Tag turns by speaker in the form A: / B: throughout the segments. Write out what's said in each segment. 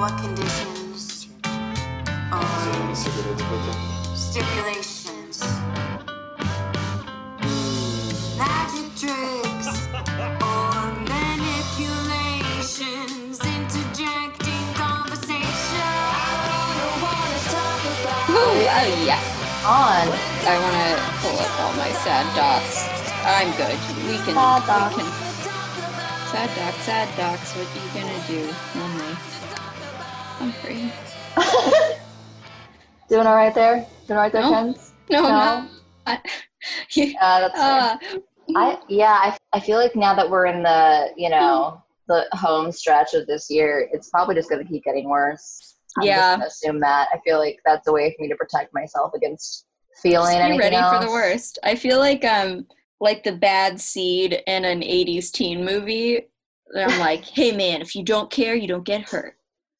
A: What conditions or stipulations? Magic tricks or manipulations, interjecting conversation. I don't wanna talk about
B: Ooh, oh yeah.
C: On.
B: I want to pull up all my sad docs. I'm good. We can.
C: Sad docs.
B: We can. Sad docs. Sad docs. What are you gonna do?
C: Doing all right there? Doing all right there,
B: No.
C: Kens?
B: No,
C: No.
B: Not. I,
C: Uh, that's
B: uh,
C: I yeah, I, I feel like now that we're in the you know the home stretch of this year, it's probably just going to keep getting worse. I'm
B: Yeah.
C: just assume that. I feel like that's a way for me to protect myself against feeling
B: just be ready
C: else.
B: for the worst. I feel like um like the bad seed in an 80s teen movie. I'm like, hey man, if you don't care, you don't get hurt.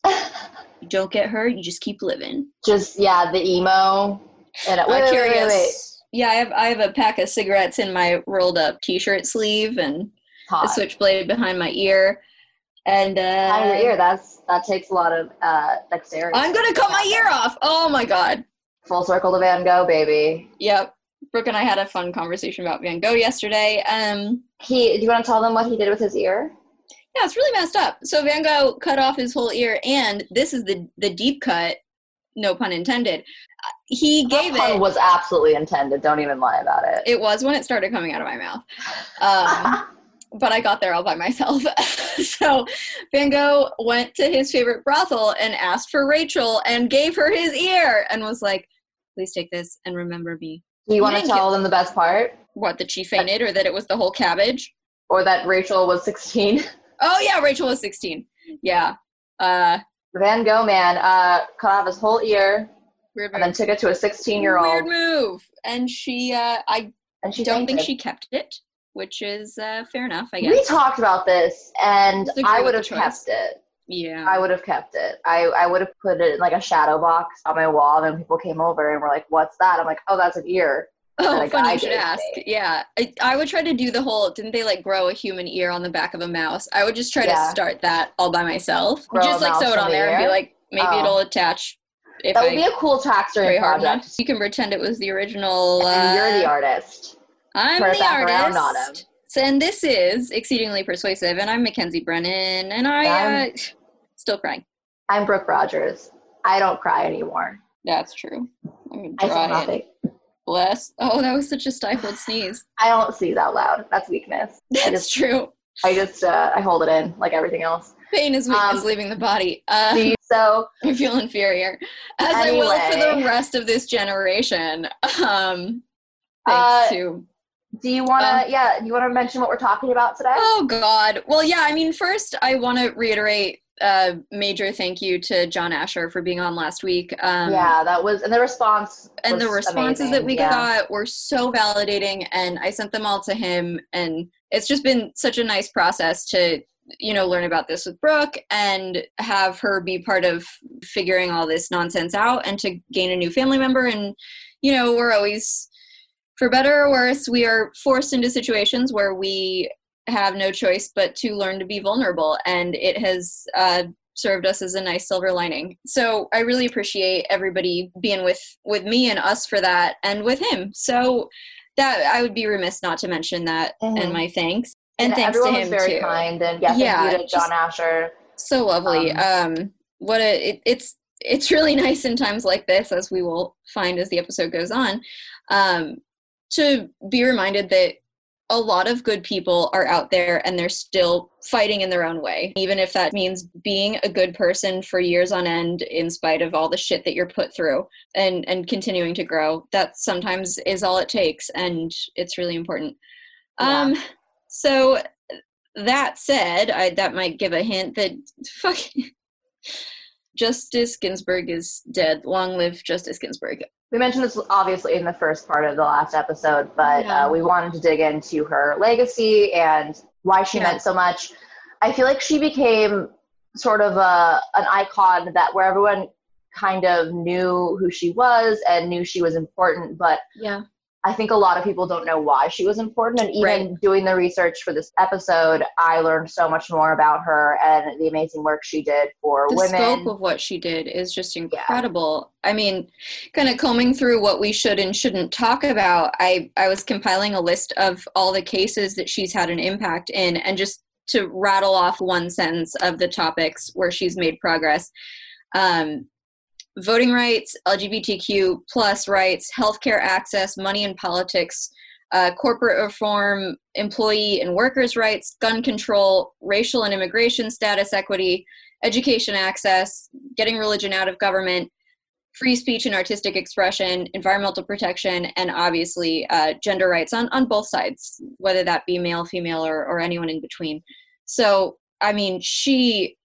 B: You don't get hurt, you just keep living.
C: just yeah, the emo. And wait, wait, wait,
B: curious.
C: wait, wait.
B: Yeah, I have I have a pack of cigarettes in my rolled up t-shirt sleeve and a switchblade behind my ear. And uh
C: Behind your ear. That's that takes a lot of uh, dexterity.
B: I'm gonna cut my ear off. Oh my god.
C: Full circle to Van Gogh, baby.
B: Yep. Brooke and I had a fun conversation about Van Gogh yesterday. Um
C: He. Do you want to tell them what he did with his ear?
B: Yeah, it's really messed up. So Van Gogh cut off his whole ear, and this is the the deep cut. No pun intended. Uh, He gave
C: That pun
B: it.
C: was absolutely intended. Don't even lie about it.
B: It was when it started coming out of my mouth. Um, but I got there all by myself. so Van Gogh went to his favorite brothel and asked for Rachel and gave her his ear and was like, "Please take this and remember me."
C: Do you want to tell them the best part?
B: What that she fainted or that it was the whole cabbage?
C: Or that Rachel was 16?
B: Oh yeah, Rachel was sixteen. Yeah. Uh,
C: Van Gogh man uh, cut off his whole ear and then took it to a 16 year old.
B: Weird move. And she, uh, I
C: And she
B: don't think
C: fainted.
B: she kept it, which is uh, fair enough, I guess We
C: talked about this, and I would have kept it.
B: yeah.
C: I would have kept it. I, I would have put it in like a shadow box on my wall, and people came over and were like, "What's that?" I'm like, "Oh, that's an ear."
B: Oh, funny you should ask. Yeah. I, I would try to do the whole, didn't they like grow a human ear on the back of a mouse? I would just try
C: Yeah.
B: to start that all by myself.
C: Grow
B: just like sew it on
C: the
B: there and be like, maybe
C: Oh.
B: it'll attach if
C: That would
B: I
C: be a cool tax
B: pray
C: during
B: hard enough.
C: project.
B: You can pretend it was the original. Uh,
C: And you're the artist.
B: I'm
C: Turn
B: the
C: back around on
B: artist. So, and this is exceedingly persuasive, and I'm Mackenzie Brennan, and I uh, still crying.
C: I'm Brooke Rogers. I don't cry anymore.
B: That's true. I'm
C: I feel
B: try it.
C: nothing.
B: Bless. Oh, that was such a stifled sneeze.
C: I don't sneeze out loud. That's weakness. I
B: That's
C: just,
B: true.
C: I just, uh, I hold it in like everything else.
B: Pain is weakness
C: Um,
B: leaving the body. Uh,
C: you- so
B: I feel inferior, as I will for the rest of this generation. Um, thanks
C: Uh,
B: to
C: Do you want to,
B: Um,
C: yeah, you want to mention what we're talking about today?
B: Oh God. Well, yeah. I mean, first, I want to reiterate a major thank you to John Asher for being on last week. Um,
C: yeah, that was, and the response
B: and the responses
C: amazing,
B: that we
C: yeah.
B: got were so validating and i sent them all to him and it's just been such a nice process to you know learn about this with brooke and have her be part of figuring all this nonsense out and to gain a new family member and you know we're always for better or worse we are forced into situations where we have no choice but to learn to be vulnerable and it has uh, served us as a nice silver lining. So I really appreciate everybody being with with me and us for that and with him. So that I would be remiss not to mention that
C: Mhm.
B: and my thanks. And,
C: And
B: thanks
C: everyone
B: to him
C: was very
B: too.
C: kind, and yeah, thank you to John Asher.
B: So lovely. Um, what a it, it's it's really nice in times like this, as we will find as the episode goes on, um, to be reminded that a lot of good people are out there and they're still fighting in their own way, even if that means being a good person for years on end, in spite of all the shit that you're put through, and and continuing to grow. That sometimes is all it takes, and it's really important.
C: Yeah.
B: Um, so that said, I, that might give a hint that fucking Justice Ginsburg is dead. Long live Justice Ginsburg.
C: We mentioned this obviously in the first part of the last episode, but
B: Yeah.
C: uh, we wanted to dig into her legacy and why she
B: Yeah.
C: meant so much. I feel like she became sort of a an icon that where everyone kind of knew who she was and knew she was important, but
B: Yeah.
C: I think a lot of people don't know why she was important. And even doing the research for this episode, I learned so much more about her and the amazing work she did for
B: the
C: women.
B: The scope of what she did is just incredible. I mean, kind of combing through what we should and shouldn't talk about, I, I was compiling a list of all the cases that she's had an impact in and just to rattle off one sentence of the topics where she's made progress. Um, voting rights, LGBTQ plus rights, healthcare access, money in politics, uh, corporate reform, employee and workers' rights, gun control, racial and immigration status equity, education access, getting religion out of government, free speech and artistic expression, environmental protection, and obviously uh, gender rights on, on both sides, whether that be male, female, or, or anyone in between. So, I mean, she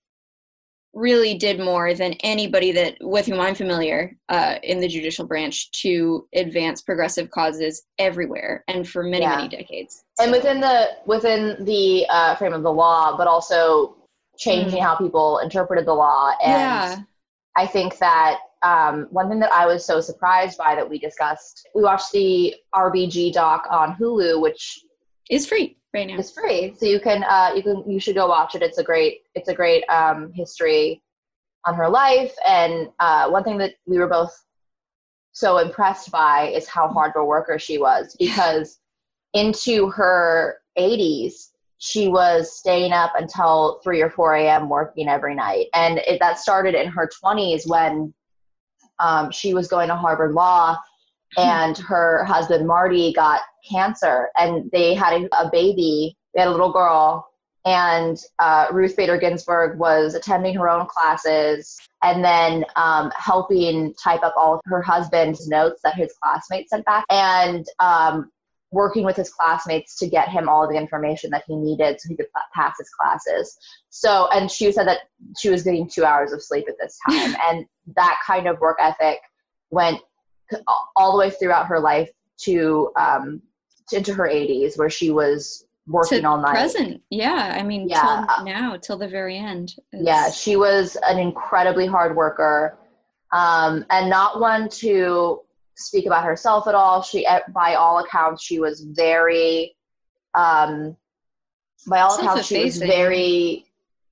B: really did more than anybody that with whom I'm familiar uh, in the judicial branch to advance progressive causes everywhere and for many
C: Yeah.
B: many decades.
C: and
B: So,
C: within the within the uh, frame of the law, but also changing how people interpreted the law. And
B: Mm. yeah,
C: I think that um, one thing that I was so surprised by that we discussed, we watched the RBG doc on Hulu, which
B: is free right now.
C: is free, so you can uh, you can you should go watch it. It's a great it's a great um, history on her life, and uh, one thing that we were both so impressed by is how hard of a worker she was because into her 80s she was staying up until 3 or 4 a.m working every night and it, that started in her 20s when um, she was going to harvard law and her husband marty got cancer and they had a, a baby they had a little girl and uh, ruth bader ginsburg was attending her own classes and then um, helping type up all of her husband's notes that his classmates sent back and um, working with his classmates to get him all the information that he needed so he could pass his classes. So and she said that she was getting two hours of sleep at this time and that kind of work ethic went all the way throughout her life to um, to- into her 80s where she was working all night
B: present, yeah. I mean,
C: Yeah.
B: till now, till the very end.
C: yeah she was an incredibly hard worker um, and not one to speak about herself at all she by all accounts she was very um, by all accounts she was very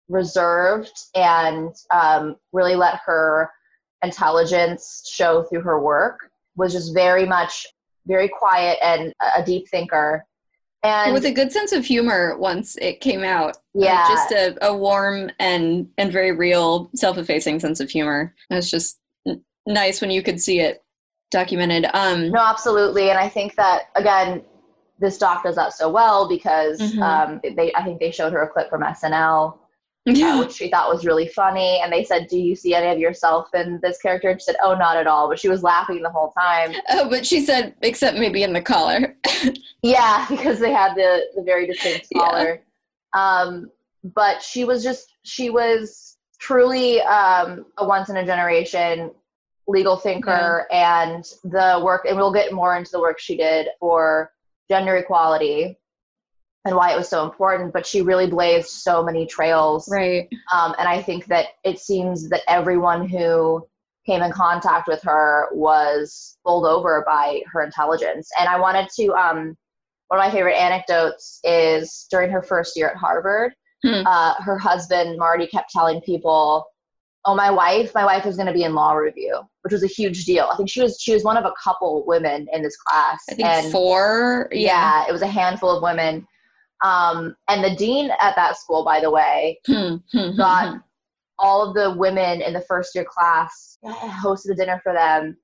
C: reserved and um, really let her intelligence show through her work was just very much very quiet and a- deep thinker and
B: with a good sense of humor once it came out. Like,
C: yeah
B: just a, a warm and and very real self-effacing sense of humor. It was just n- nice when you could see it documented. Um,
C: No, absolutely, and I think that again, this doc does that so well because
B: Mhm.
C: um, they. I think they showed her a clip from SNL, uh,
B: yeah.
C: which she thought was really funny, and they said, "Do you see any of yourself in this character?" And she said, "Oh, not at all," but she was laughing the whole time.
B: Oh, but she said, except maybe in the collar.
C: Yeah, because they had the the very distinct
B: Yeah.
C: collar. Um, but she was just she was truly um, a once in a generation legal thinker, and the work. And we'll get more into the work she did for gender equality and why it was so important. But she really blazed so many trails,
B: right.
C: um, and I think that it seems that everyone who came in contact with her was bowled over by her intelligence. And I wanted to, um, one of my favorite anecdotes is during her first year at Harvard,
B: Hmm.
C: uh, her husband, Marty, kept telling people, Oh, my wife, my wife is going to be in law review, which was a huge deal. I think she was she was one of a couple women in this class.
B: I think
C: and
B: four. Yeah.
C: yeah, it was a handful of women. Um, and the dean at that school, by the way,
B: Hmm,
C: got
B: hmm.
C: all of the women in the first year class hosted a dinner for them.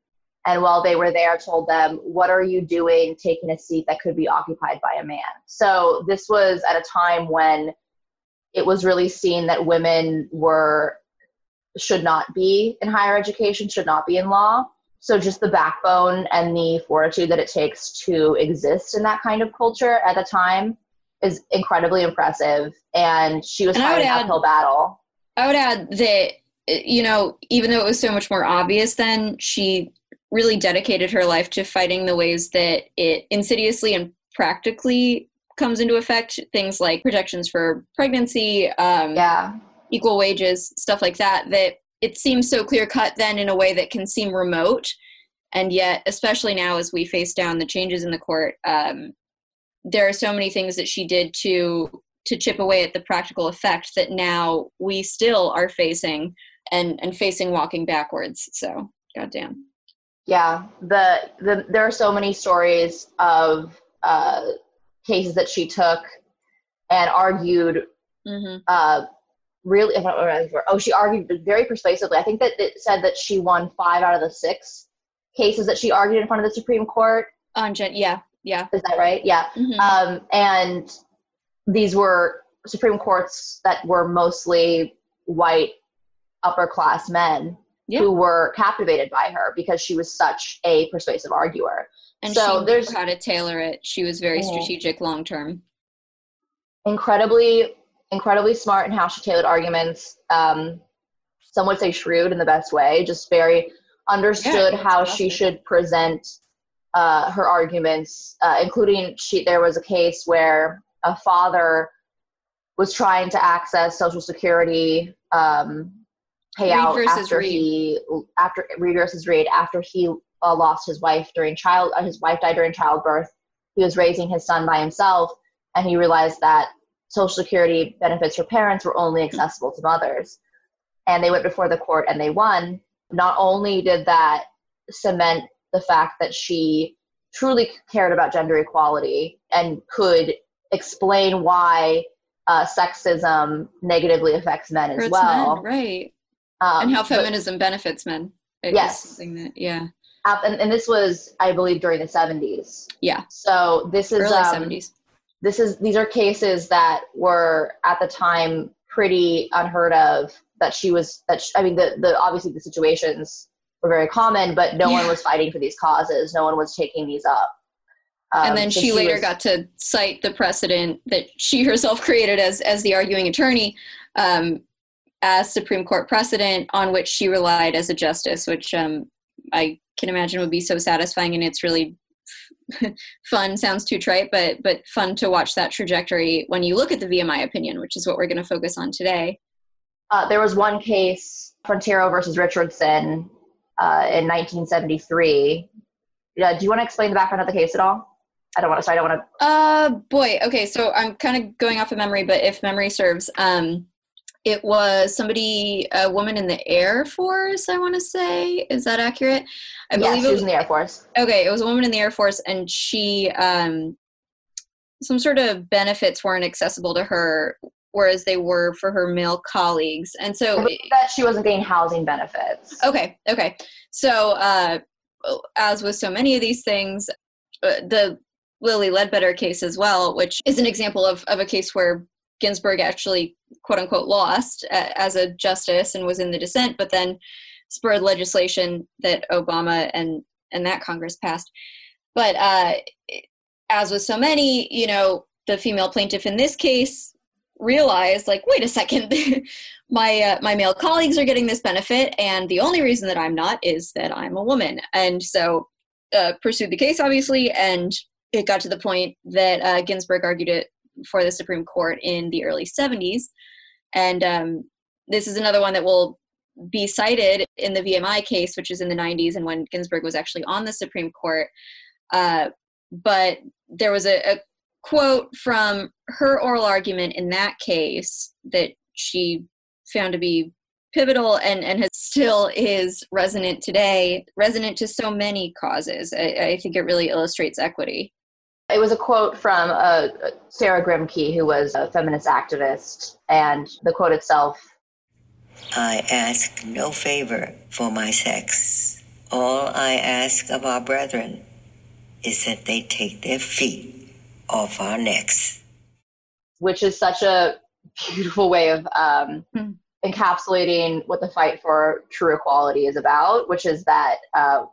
C: And while they were there told them what are you doing taking a seat that could be occupied by a man? So this was at a time when it was really seen that women were should not be in higher education should not be in law. So just the backbone and the fortitude that it takes to exist in that kind of culture at the time is incredibly impressive and she was
B: And
C: fighting an uphill battle
B: I would add that, you know, even though it was so much more obvious then, she really dedicated her life to fighting the ways that it insidiously and practically comes into effect. Things like protections for pregnancy, um,
C: yeah
B: equal wages, stuff like that, that it seems so clear cut then in a way that can seem remote. and yet especially now as we face down the changes in the court um, there are so many things that she did to to chip away at the practical effect that now we still are facing and and facing walking backwards. So goddamn.
C: Yeah, the, the there are so many stories of uh, cases that she took and argued
B: hmm
C: uh, really if I don't remember, oh she argued very persuasively. I think that it said that she won five out of the six cases that she argued in front of the supreme court.
B: On Jen, yeah yeah.
C: Is that right? Yeah.
B: Mhm.
C: um, and these were supreme courts that were mostly white upper class men
B: Yeah.
C: who were captivated by her because she was such a persuasive arguer.
B: And
C: so
B: she knew
C: there's-
B: how to tailor it. She was very strategic long term.
C: Incredibly incredibly smart in how she tailored arguments. Um, some would say shrewd in the best way just very understood
B: it's
C: how she should present uh, her arguments uh, including she there was a case where a father was trying to access social security um, payout
B: Reed
C: after
B: Reed.
C: he after Reed versus Reed after he uh, lost his wife during child uh, his wife died during childbirth. He was raising his son by himself and he realized that social security benefits for parents were only accessible to mothers. And they went before the court and they won. Not only did that cement the fact that she truly cared about gender equality and could explain why uh, sexism negatively affects men as well.
B: men, right.
C: Um,
B: and how
C: but-
B: feminism benefits men.
C: Yes.
B: something that yeah.
C: Uh, and, and this was i believe during the 70s
B: yeah.
C: So this is
B: early
C: um,
B: 70s
C: this is these are cases that were at the time pretty unheard of that she was that sh I mean the the obviously the situations were very common but no one was fighting for these causes no one was taking these up Um,
B: and then
C: so
B: she later
C: was-
B: got to cite the precedent that she herself created as as the arguing attorney um, as Supreme Court precedent on which she relied as a justice, which um, I can imagine would be so satisfying and it's really fun. Sounds too trite, but but fun to watch that trajectory when you look at the VMI opinion, which is what we're going to focus on today.
C: uh, there was one case Frontiero versus Richardson uh, in 1973 yeah do you want to explain the background of the case at all I don't want to sorry I don't want to
B: Uh, boy. Okay, so I'm kind of going off of memory, but if memory serves, um, it was somebody, a woman in the Air Force. I want to say, is that accurate? I
C: yes
B: believe
C: she was. in the Air Force
B: Okay, it was a woman in the Air Force, and she, um, some sort of benefits weren't accessible to her, whereas they were for her male colleagues, and so
C: that she wasn't getting housing benefits
B: Okay, okay. So, uh, as with so many of these things, uh, the Lily Ledbetter case as well, which is an example of, of a case where Ginsburg actually, quote unquote, lost uh, as a justice and was in the dissent, but then spurred legislation that Obama and, and that Congress passed. But uh, as with so many, you know, the female plaintiff in this case realized, like, wait a second, my uh, my male colleagues are getting this benefit, and the only reason that I'm not is that I'm a woman. And so uh, pursued the case, obviously, and it got to the point that uh, Ginsburg argued it for the Supreme Court in the early 70s. And um, this is another one that will be cited in the VMI case, which is in the 90s and when Ginsburg was actually on the Supreme Court. Uh, but there was a, a quote from her oral argument in that case that she found to be pivotal and, and has still is resonant today, resonant to so many causes. I, I think it really illustrates equity.
C: It was a quote from uh, Sarah Grimke, who was a feminist activist, and the quote itself
D: I ask no favor for my sex. All I ask of our brethren is that they take their feet off our necks.
C: which is such a beautiful way of um,
B: Hmm.
C: encapsulating what the fight for true equality is about, which is that uh,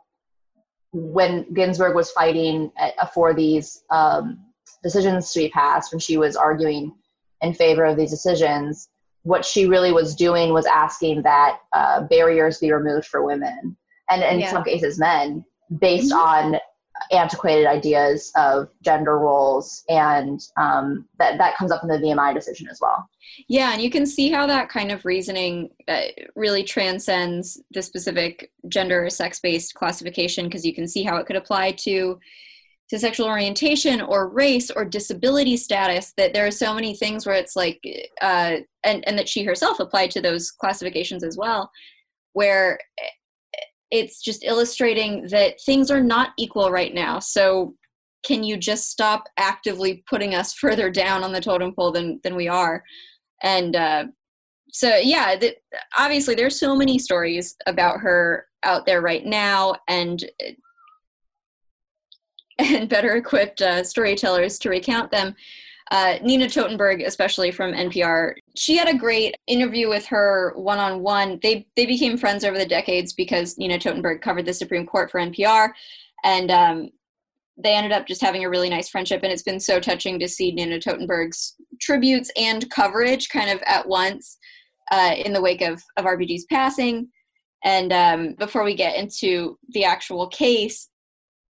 C: when Ginsburg was fighting at, for these um, decisions to be passed, when she was arguing in favor of these decisions, what she really was doing was asking that uh, barriers be removed for women and in
B: Yeah.
C: some cases men based on antiquated ideas of gender roles, and um, that that comes up in the VMI decision as well.
B: Yeah, and you can see how that kind of reasoning uh, really transcends the specific gender or sex based classification because you can see how it could apply to to sexual orientation or race or disability status that there are so many things where it's like uh, and and that she herself applied to those classifications as well where it's just illustrating that things are not equal right now. So can you just stop actively putting us further down on the totem pole than than we are? And uh, so yeah the, obviously there's so many stories about her out there right now and and better equipped uh, storytellers to recount them uh, Nina Totenberg, especially from NPR, she had a great interview with her one on one. They they became friends over the decades because Nina Totenberg covered the Supreme Court for NPR, and um, they ended up just having a really nice friendship. And it's been so touching to see Nina Totenberg's tributes and coverage kind of at once uh, in the wake of of RBG's passing. And um, before we get into the actual case,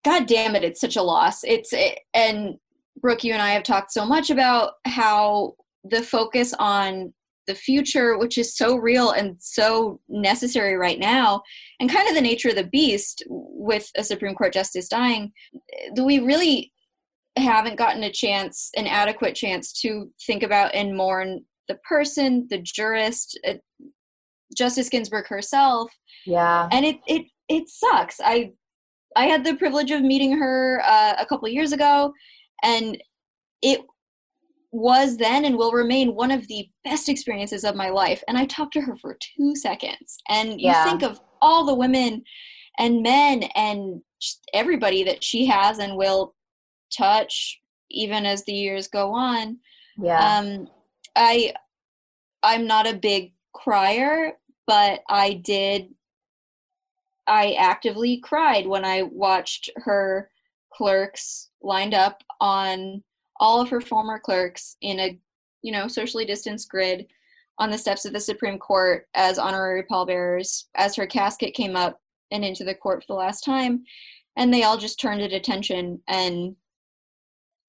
B: God damn it, it's such a loss. It's it, and Brooke, you and I have talked so much about how the focus on the future, which is so real and so necessary right now, and kind of the nature of the beast with a Supreme Court justice dying, we really haven't gotten a chance, an adequate chance to think about and mourn the person, the jurist, uh, Justice Ginsburg herself.
C: Yeah.
B: And it it it sucks. I I had the privilege of meeting her uh, a couple years ago, and it was then and will remain one of the best experiences of my life. And I talked to her for two seconds, and you
C: Yeah.
B: think of all the women and men and everybody that she has and will touch even as the years go on
C: Yeah.
B: um i i'm not a big crier but i did i actively cried when i watched her clerks lined up on all of her former clerks in a you know socially distanced grid on the steps of the supreme court as honorary pallbearers as her casket came up and into the court for the last time and they all just turned at attention and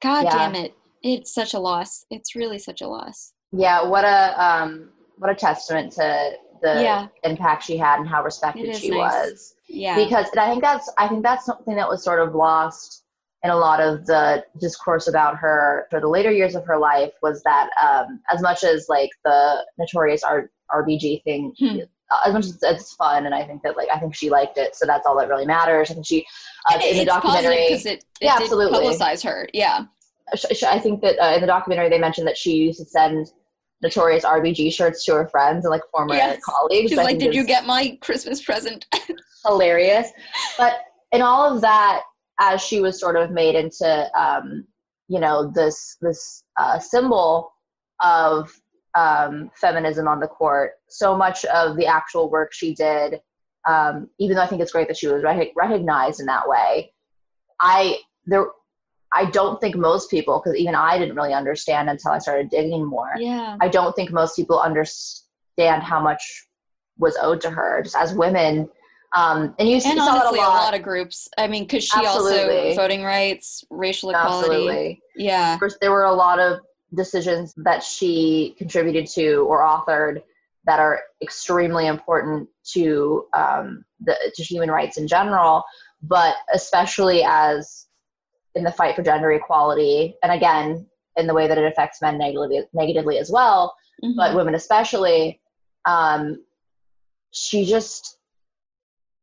B: god
C: Yeah.
B: damn it it's such a loss it's really such a loss
C: yeah. What a um, what a testament to the
B: Yeah.
C: impact she had and how respected she
B: nice.
C: was.
B: Yeah
C: because I think that's I think that's something that was sort of lost in a lot of the discourse about her for the later years of her life was that um, as much as like the notorious R- RBG thing,
B: Hmm.
C: as much as it's fun, and I think that like I think she liked it, so that's all that really matters. I think she uh, in the documentary.
B: it, it
C: Yeah, absolutely.
B: publicize her yeah
C: sh- I think that uh, in the documentary they mentioned that she used to send notorious RBG shirts to her friends and like former
B: Yes.
C: colleagues.
B: she's
C: I
B: like did you get my christmas present
C: hilarious. But in all of that, as she was sort of made into, um, you know, this this uh, symbol of um, feminism on the court, so much of the actual work she did, um, even though I think it's great that she was rec- recognized in that way, I there. I don't think most people, because even I didn't really understand until I started digging more.
B: yeah
C: I don't think most people understand how much was owed to her just as women. Um, and you, see
B: and honestly
C: a
B: a
C: lot.
B: lot of groups i mean because she also voting rights racial equality
C: Absolutely.
B: yeah
C: First, there were a lot of decisions that she contributed to or authored that are extremely important to um, the to human rights in general, but especially as in the fight for gender equality, and again in the way that it affects men negatively negatively as well.
B: Mhm.
C: but women especially um, she just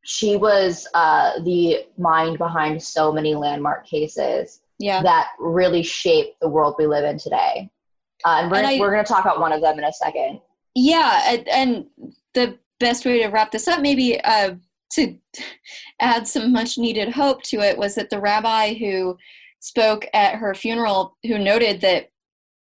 C: she was uh, the mind behind so many landmark cases
B: yeah.
C: that really shaped the world we live in today. Uh, and we're,
B: And I-
C: we're going to talk about one of them in a second.
B: Yeah and, and the best way to wrap this up maybe uh, to add some much needed hope to it was that the rabbi who spoke at her funeral who noted that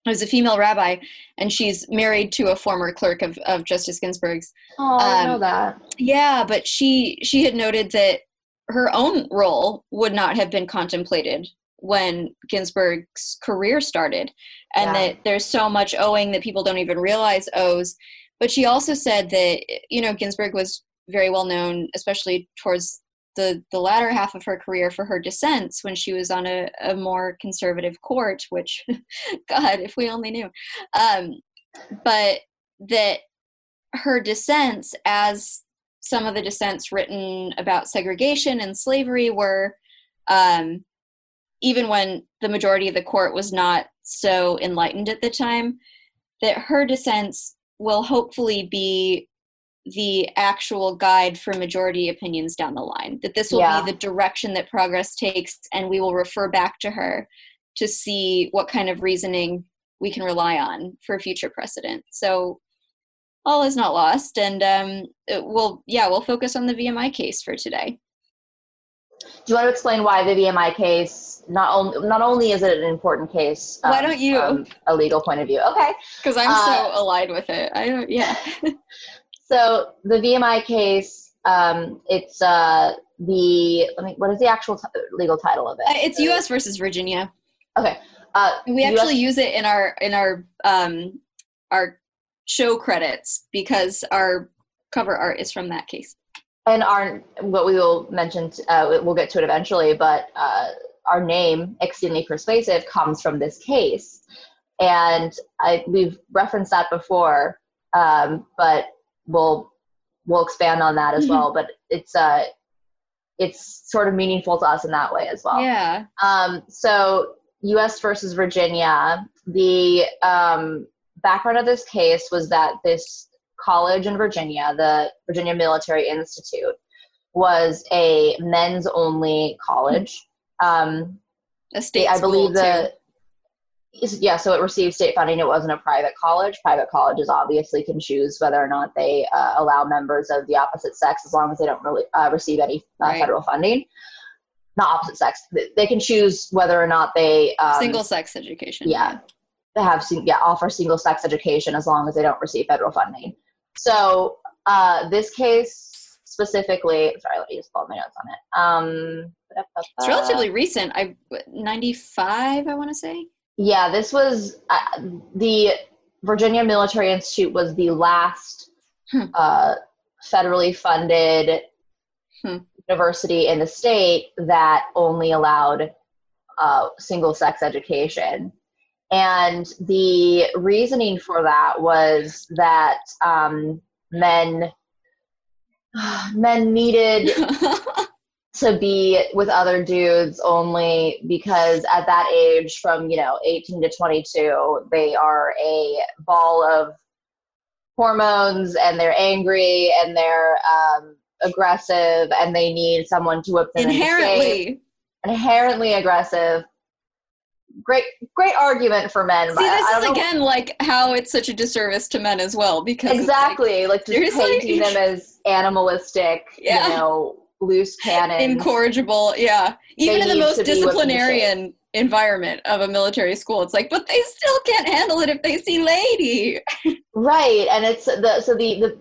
B: was a female rabbi and she's married to a former clerk of, of justice ginsburg's.
C: Oh i
B: Um,
C: know that.
B: yeah but she she had noted that her own role would not have been contemplated when ginsburg's career started and
C: Yeah.
B: that there's so much owing that people don't even realize owes. But she also said that you know ginsburg was very well known especially towards the the latter half of her career for her dissents when she was on a, a more conservative court which god if we only knew. Um, but that her dissents as some of the dissents written about segregation and slavery were um, even when the majority of the court was not so enlightened at the time that her dissents will hopefully be the actual guide for majority opinions down the line that this will
C: Yeah.
B: be the direction that progress takes and we will refer back to her to see what kind of reasoning we can rely on for future precedent so all is not lost and um it will yeah we'll focus on the vmi case for today
C: Do you want to explain why the VMI case not only not only is it an important case?
B: Why
C: um,
B: don't you?
C: From a legal point of view. Okay.
B: because i'm
C: Uh,
B: so aligned with it i don't yeah
C: So the VMI case, um, it's uh, the let me. What is the actual t- legal title of it?
B: Uh, it's us versus virginia
C: Okay. Uh,
B: we
C: US
B: actually use it in our in our um our show credits because our cover art is from that case
C: and our what we will mention. Uh, we'll get to it eventually, but uh, our name, exceedingly persuasive, comes from this case, and I we've referenced that before, um, but we'll we'll expand on that as
B: Mhm.
C: well. But it's uh, it's sort of meaningful to us in that way as well.
B: yeah
C: Um, so, U.S. versus Virginia. The um, background of this case was that this college in Virginia, the Virginia Military Institute, was a men's-only college. Um,
B: a state
C: I believe
B: too.
C: the is- yeah, so it received state funding. It wasn't a private college. Private colleges obviously can choose whether or not they uh, allow members of the opposite sex, as long as they don't really uh, receive any uh,
B: Right.
C: federal funding. Not opposite sex. They- can choose whether or not they um,
B: single sex education
C: yeah, they have yeah offer single sex education as long as they don't receive federal funding. So uh, this case specifically, sorry, let me just pull up my notes on it. Um,
B: it's relatively recent i 95 i want to say
C: Yeah, this was uh, the Virginia Military Institute was the last
B: Hmm.
C: uh, federally funded
B: Hmm.
C: university in the state that only allowed uh, single sex education. And the reasoning for that was that um, men men needed to be with other dudes only because at that age from you know 18 to 22 they are a ball of hormones and they're angry and they're um, aggressive and they need someone to whip them
B: inherently
C: inherently aggressive great great argument for men
B: see this is
C: know-
B: again like how it's such a disservice to men as well because it's like-
C: exactly like, just
B: seriously?
C: painting them as animalistic
B: Yeah.
C: you know loose cannons
B: incorrigible yeah. Even in the most
C: to be whipped into
B: disciplinarian environment of a military school it's like but they still can't handle it if they see lady.
C: Right, and it's the so the the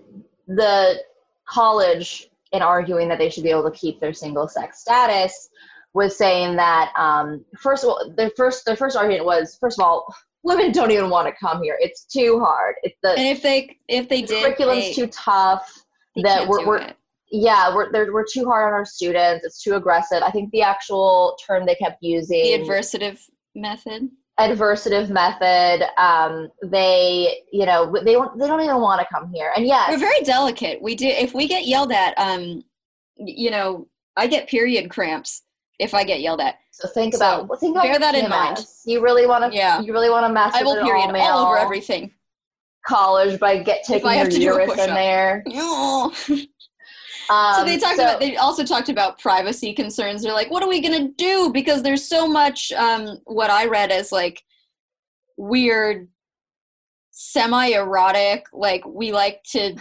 C: the college in arguing that they should be able to keep their single sex status was saying that um, first of all their first their first argument was first of all women don't even want to come here. It's too hard. It's the,
B: and if they if they
C: the
B: did
C: curriculum's
B: they,
C: too tough. That we're, we're
B: it.
C: Yeah we're we're too hard on our students. It's too aggressive. I think the actual term they kept using
B: the adversative method?
C: Adversative method um, they you know they don't they don't even want to come here. And yes.
B: We're very delicate. We do if we get yelled at um you know i get period cramps if i get yelled at.
C: So think about think about
B: bear that in mind.
C: You really want to
B: Yeah.
C: you really want to mess
B: i will period
C: all-male
B: all over everything.
C: college by get taking your
B: have to do a
C: uterus in there. Um,
B: so they talked
C: so-
B: about they also talked about privacy concerns. They're like what are we going to do? Because there's so much um what i read as like weird semi-erotic like we like to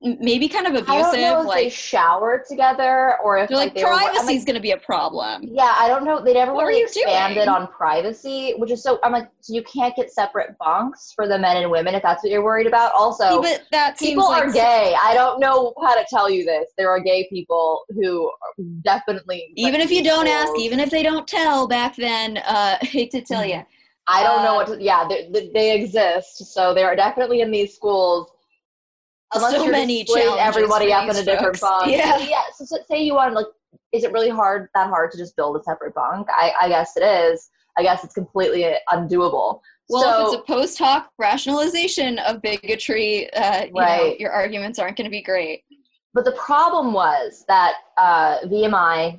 B: maybe kind of
C: I don't know
B: abusive
C: if they
B: like
C: shower together or if
B: they're like,
C: were- I'm
B: privacy's
C: like,
B: going to be a problem
C: yeah, I don't know. They never
B: What
C: really expanded
B: doing?
C: on privacy, which is so. I'm like, so you can't get separate bunks for the men and women if that's what you're worried about. Also,
B: See, but that
C: people
B: like
C: are gay. I don't know how to tell you this. There are gay people who definitely
B: even if you don't ask even if they don't tell back then uh hate to tell you
C: I don't know what to, yeah, they, they- exist. So they are definitely in these schools. unless
B: so
C: you're
B: many challenges
C: everybody up in a different bunk.
B: Yeah.
C: yeah. So, so say you want like, is it really hard that hard to just build a separate bunk? I, I guess it is. I guess it's completely undoable.
B: Well,
C: so,
B: if it's a post hoc rationalization of bigotry, uh, you know,
C: Right.
B: your arguments aren't going to be great.
C: but the problem was that uh, VMI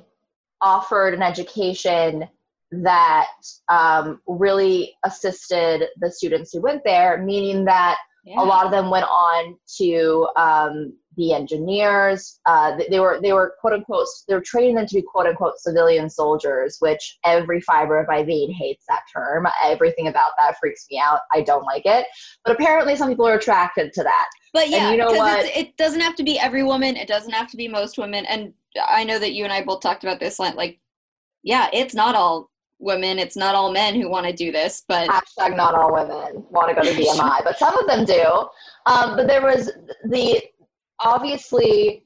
C: offered an education that um, really assisted the students who went there, meaning that
B: Yeah.
C: a lot of them went on to um, be engineers. Uh, they were they were quote unquote they were training them to be quote unquote civilian soldiers, which every fiber of my being hates that term. Everything about that freaks me out. I don't like it. But apparently, some people are attracted to that.
B: But yeah,
C: you know what?
B: it doesn't have to be every woman. It doesn't have to be most women. And I know that you and I both talked about this. Like, yeah, it's not all women. It's not all men who want to do this. But
C: Hashtag not all women want to go to VMI, but some of them do. Um, but there was the obviously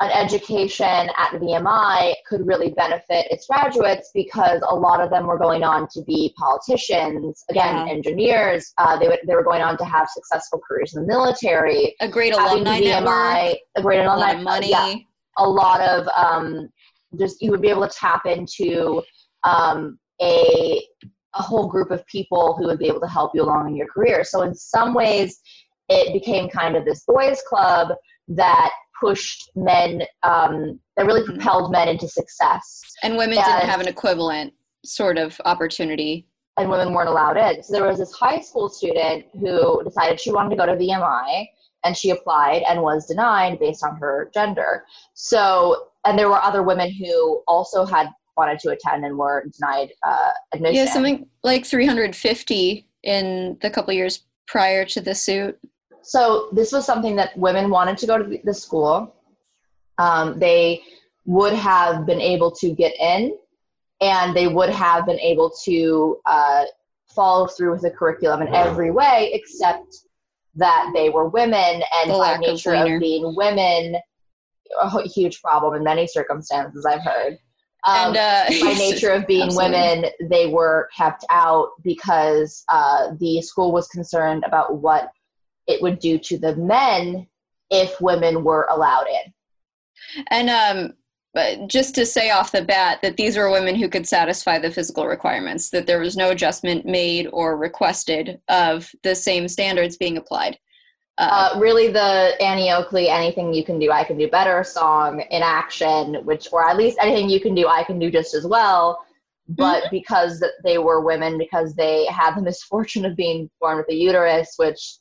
C: an education at VMI could really benefit its graduates because a lot of them were going on to be politicians, again,
B: Yeah.
C: engineers. Uh, they, would, they were going on to have successful careers in the military.
B: a great alumni
C: VMI,
B: network,
C: a great
B: a
C: alumni
B: lot of money.
C: yeah, a lot of um, just you would be able to tap into um, a a whole group of people who would be able to help you along in your career. So in some ways, it became kind of this boys' club that pushed men, um, that really
B: Mhm.
C: propelled men into success,
B: And women
C: Yeah.
B: didn't have an equivalent sort of opportunity.
C: and women weren't allowed in. So there was this high school student who decided she wanted to go to VMI, and she applied and was denied based on her gender. So, and there were other women who also had wanted to attend and were denied uh, admission.
B: Yeah, something like 350 in the couple years prior to the suit.
C: so this was something that women wanted to go to the- school. Um, they would have been able to get in, and they would have been able to uh, follow through with the curriculum in every way, except that they were women, and
B: The
C: by
B: lack of
C: nature of being women, a huge problem in many circumstances. I've heard. Um,
B: and uh,
C: by nature of being
B: Absolutely.
C: women, they were kept out because uh, the school was concerned about what it would do to the men if women were allowed in.
B: And um, but just to say off the bat that these were women who could satisfy the physical requirements, that there was no adjustment made or requested of the same standards being applied. Uh,
C: Uh, really, the Annie Oakley "Anything You Can Do, I Can Do Better" song in action, which, or at least anything you can do, I can do just as well. But
B: Mm-hmm.
C: because they were women, because they had the misfortune of being born with a uterus, which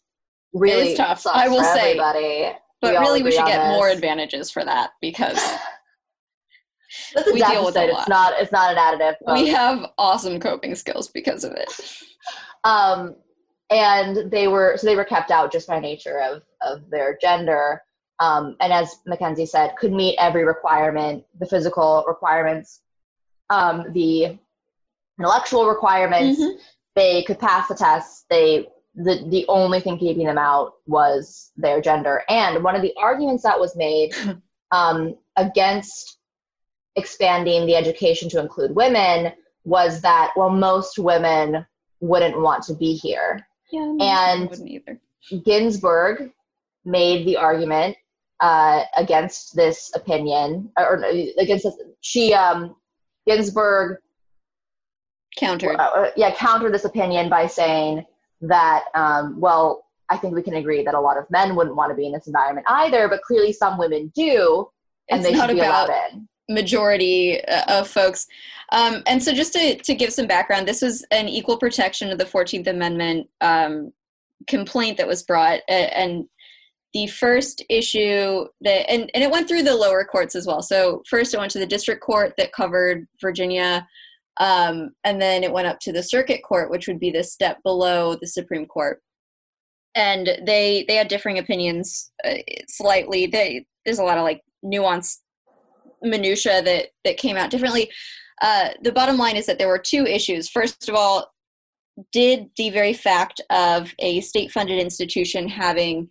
C: really
B: tough,
C: sucks
B: I will
C: for
B: say.
C: everybody.
B: but
C: all
B: really, we should get more advantages for that because
C: That's
B: we deal with lot.
C: It's not. It's not an additive. but-
B: we have awesome coping skills because of it.
C: um, and they were so they were kept out just by nature of of their gender. Um, and as Mackenzie said, could meet every requirement, the physical requirements, um, the intellectual requirements.
B: Mhm.
C: They could pass the tests. They the the only thing keeping them out was their gender. And one of the arguments that was made um, against expanding the education to include women was that well, most women wouldn't want to be here.
B: Yeah,
C: And-
B: wouldn't either.
C: Ginsburg made the argument uh, against this opinion, or, or against this. She um, Ginsburg
B: Countered.
C: uh, yeah, counter this opinion by saying that, um, well, I think we can agree that a lot of men wouldn't want to be in this environment either, but clearly some women do, and
B: It's
C: they should be
B: about
C: allowed in.
B: Majority uh, of folks. Um, and so, just to, to give some background, this was an equal protection of the 14th Amendment um, complaint that was brought. And the first issue that, and, and it went through the lower courts as well. So, first it went to the district court that covered Virginia. Um, and then it went up to the circuit court, which would be the step below the Supreme Court. And they they had differing opinions uh, slightly. They, there's a lot of like nuanced minutia that that came out differently. Uh, the bottom line is that there were two issues. First of all, did the very fact of a state-funded institution having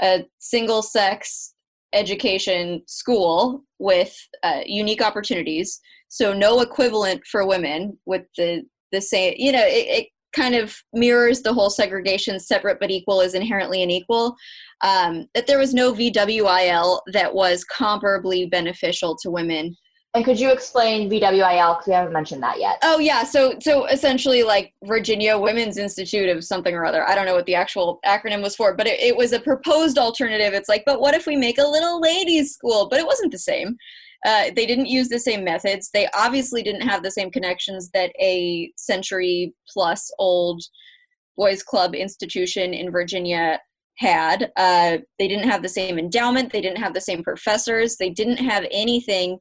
B: a single-sex education school with uh, unique opportunities, so no equivalent for women with the the same, you know, it, it kind of mirrors the whole segregation separate but equal is inherently unequal um, that there was no vwil that was comparably beneficial to women
C: And could you explain VWIL because we haven't mentioned that yet?
B: Oh yeah, so so essentially like Virginia Women's Institute of something or other. I don't know what the actual acronym was for, but it, it was a proposed alternative. It's like, but what if we make a little ladies' school? But it wasn't the same. Uh, they didn't use the same methods. They obviously didn't have the same connections that a century plus old boys' club institution in Virginia had. Uh, they didn't have the same endowment. They didn't have the same professors. They didn't have anything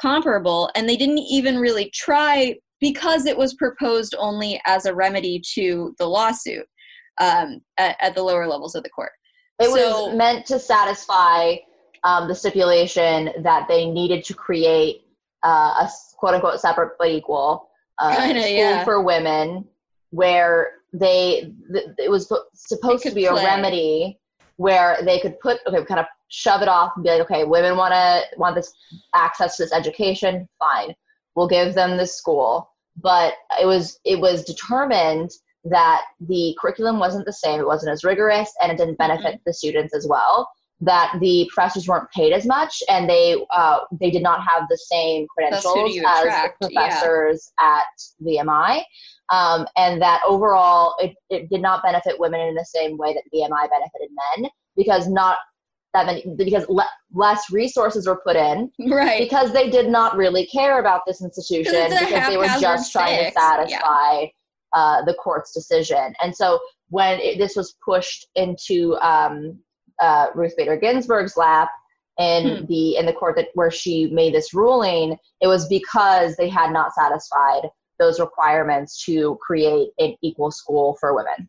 B: comparable and they didn't even really try because it was proposed only as a remedy to the lawsuit um, at, at the lower levels of the court
C: It was meant to satisfy um, the stipulation that they needed to create uh, a quote unquote separate but equal uh,
B: Kinda,
C: school
B: yeah.
C: for women where they th- it was po- supposed to be a remedy where they could put okay kind of shove it off and be like okay women want to want this access to this education? Fine. We'll give them this school. But it was it was determined that the curriculum wasn't the same. It wasn't as rigorous and it didn't benefit the students as well that the professors weren't paid as much and they uh, they did not have the same
B: Thus, who do
C: credentials as
B: attract?
C: the
B: Yeah.
C: professors at VMI um, and that overall it, it did not benefit women in the same way that VMI benefited men because not that many because le- less resources were put in
B: right
C: because they did not really care about this institution because they were just trying to
B: yeah.
C: satisfy uh, the court's decision. And so when it, this was pushed into um, uh, Ruth Bader Ginsburg's lap in
B: Hmm.
C: the in the court that where she made this ruling, it was because they had not satisfied those requirements to create an equal school for women.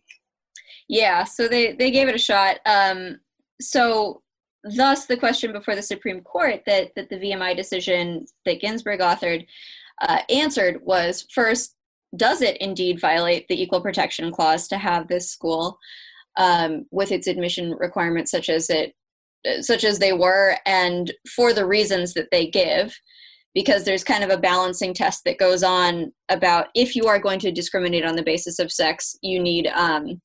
B: yeah so they they gave it a shot um, so thus the question before the supreme court that that the vmi decision that ginsburg authored uh, answered was first does it indeed violate the equal protection clause to have this school um, with its admission requirements such as it such as they were and for the reasons that they give because there's kind of a balancing test that goes on about if you are going to discriminate on the basis of sex you need um,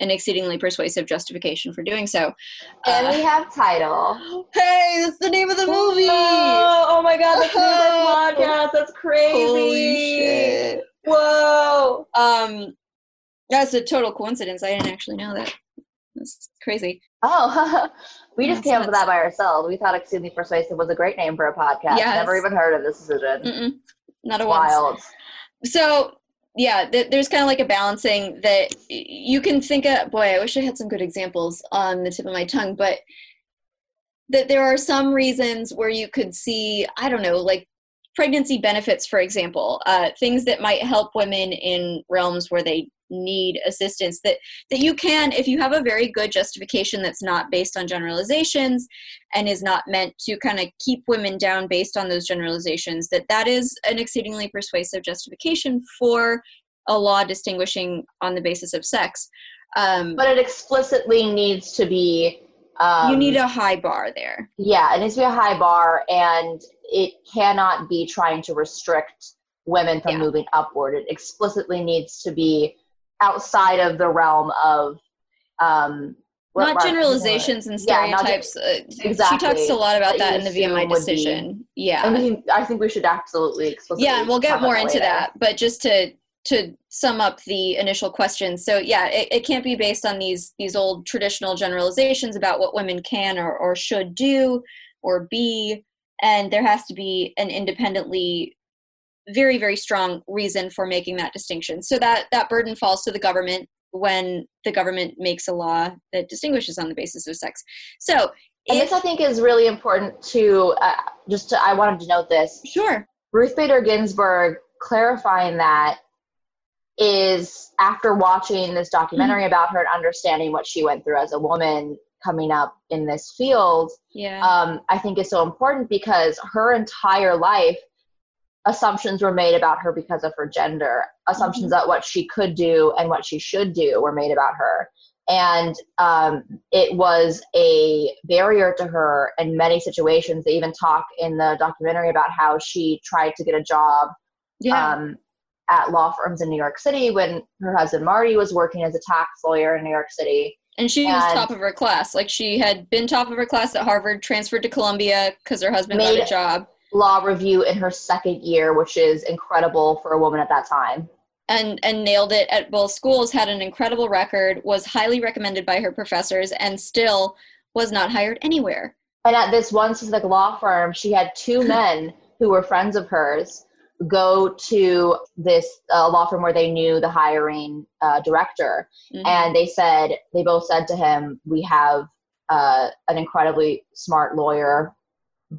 B: an exceedingly persuasive justification for doing so
C: And
B: Uh,
C: we have title.
B: hey that's the name of the movie
C: Whoa, oh my god, that's the name of our podcast. That's crazy.
B: holy shit
C: Whoa.
B: um that's a total coincidence i didn't actually know that that's crazy
C: Oh, we just came up with that by ourselves. We thought Extremely Persuasive was a great name for a podcast.
B: Yes.
C: Never even heard of this decision.
B: Mm-mm, not a once
C: Wild.
B: so yeah th- there's kind of like a balancing that you can think of boy i wish i had some good examples on the tip of my tongue but that there are some reasons where you could see i don't know like pregnancy benefits for example uh, things that might help women in realms where they need assistance that that you can if you have a very good justification that's not based on generalizations and is not meant to kind of keep women down based on those generalizations that that is an exceedingly persuasive justification for a law distinguishing on the basis of sex um,
C: But it explicitly needs to be. Um,
B: you need a high bar there
C: Yeah, it needs to be a high bar, and it cannot be trying to restrict women from
B: Yeah.
C: moving upward. It explicitly needs to be outside of the realm of. Um,
B: not generalizations and
C: Yeah, gen-
B: stereotypes uh, she talks a lot about
C: That
B: that in the vmi
C: would be-
B: decision yeah
C: I mean, I think we should absolutely explicitly.
B: yeah and we'll get more
C: about
B: into
C: later.
B: that but just to to sum up the initial question so yeah it, it can't be based on these these old traditional generalizations about what women can or, or should do or be and there has to be an independently very very strong reason for making that distinction so that that burden falls to the government when the government makes a law that distinguishes on the basis of sex so
C: And
B: if,
C: this, I think, is really important to uh, just. To, I wanted to note this.
B: sure
C: Ruth Bader Ginsburg clarifying that is after watching this documentary about her and understanding what she went through as a woman coming up in this field,
B: yeah
C: um, I think is so important because her entire life, assumptions were made about her because of her gender. Assumptions that what she could do and what she should do were made about her. And um, it was a barrier to her in many situations. They even talk in the documentary about how she tried to get a job
B: yeah
C: um, at law firms in New York City when her husband Marty was working as a tax lawyer in New York City.
B: And she was top of her class. Like she had been top of her class at Harvard, transferred to Columbia because her husband got a job,
C: Law review in her second year, which is incredible for a woman at that time.
B: and and nailed it at both schools. Had an incredible record, was highly recommended by her professors, and still was not hired anywhere.
C: And at this one specific law firm, she had two men who were friends of hers go to this uh, law firm where they knew the hiring uh, director.
B: Mhm.
C: And they said, they both said to him, We have uh, an incredibly smart lawyer,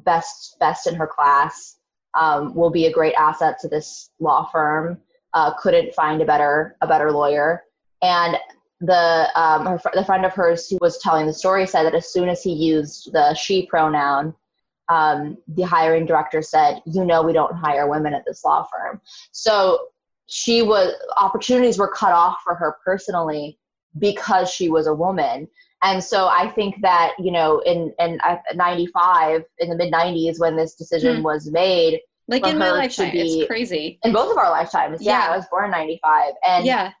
C: best, best in her class, um, will be a great asset to this law firm. Uh, couldn't find a better, a better lawyer. And the um, her, the friend of hers who was telling the story said that as soon as he used the she pronoun, um, the hiring director said, "You know, we don't hire women at this law firm." So she was opportunities were cut off for her personally because she was a woman. And so I think that you know, in in '95, in the mid '90s, when this decision
B: Hmm.
C: was made,
B: like in my lifetime,
C: be-
B: it's crazy.
C: in both of our lifetimes, yeah,
B: Yeah.
C: I was born in '95, and
B: yeah,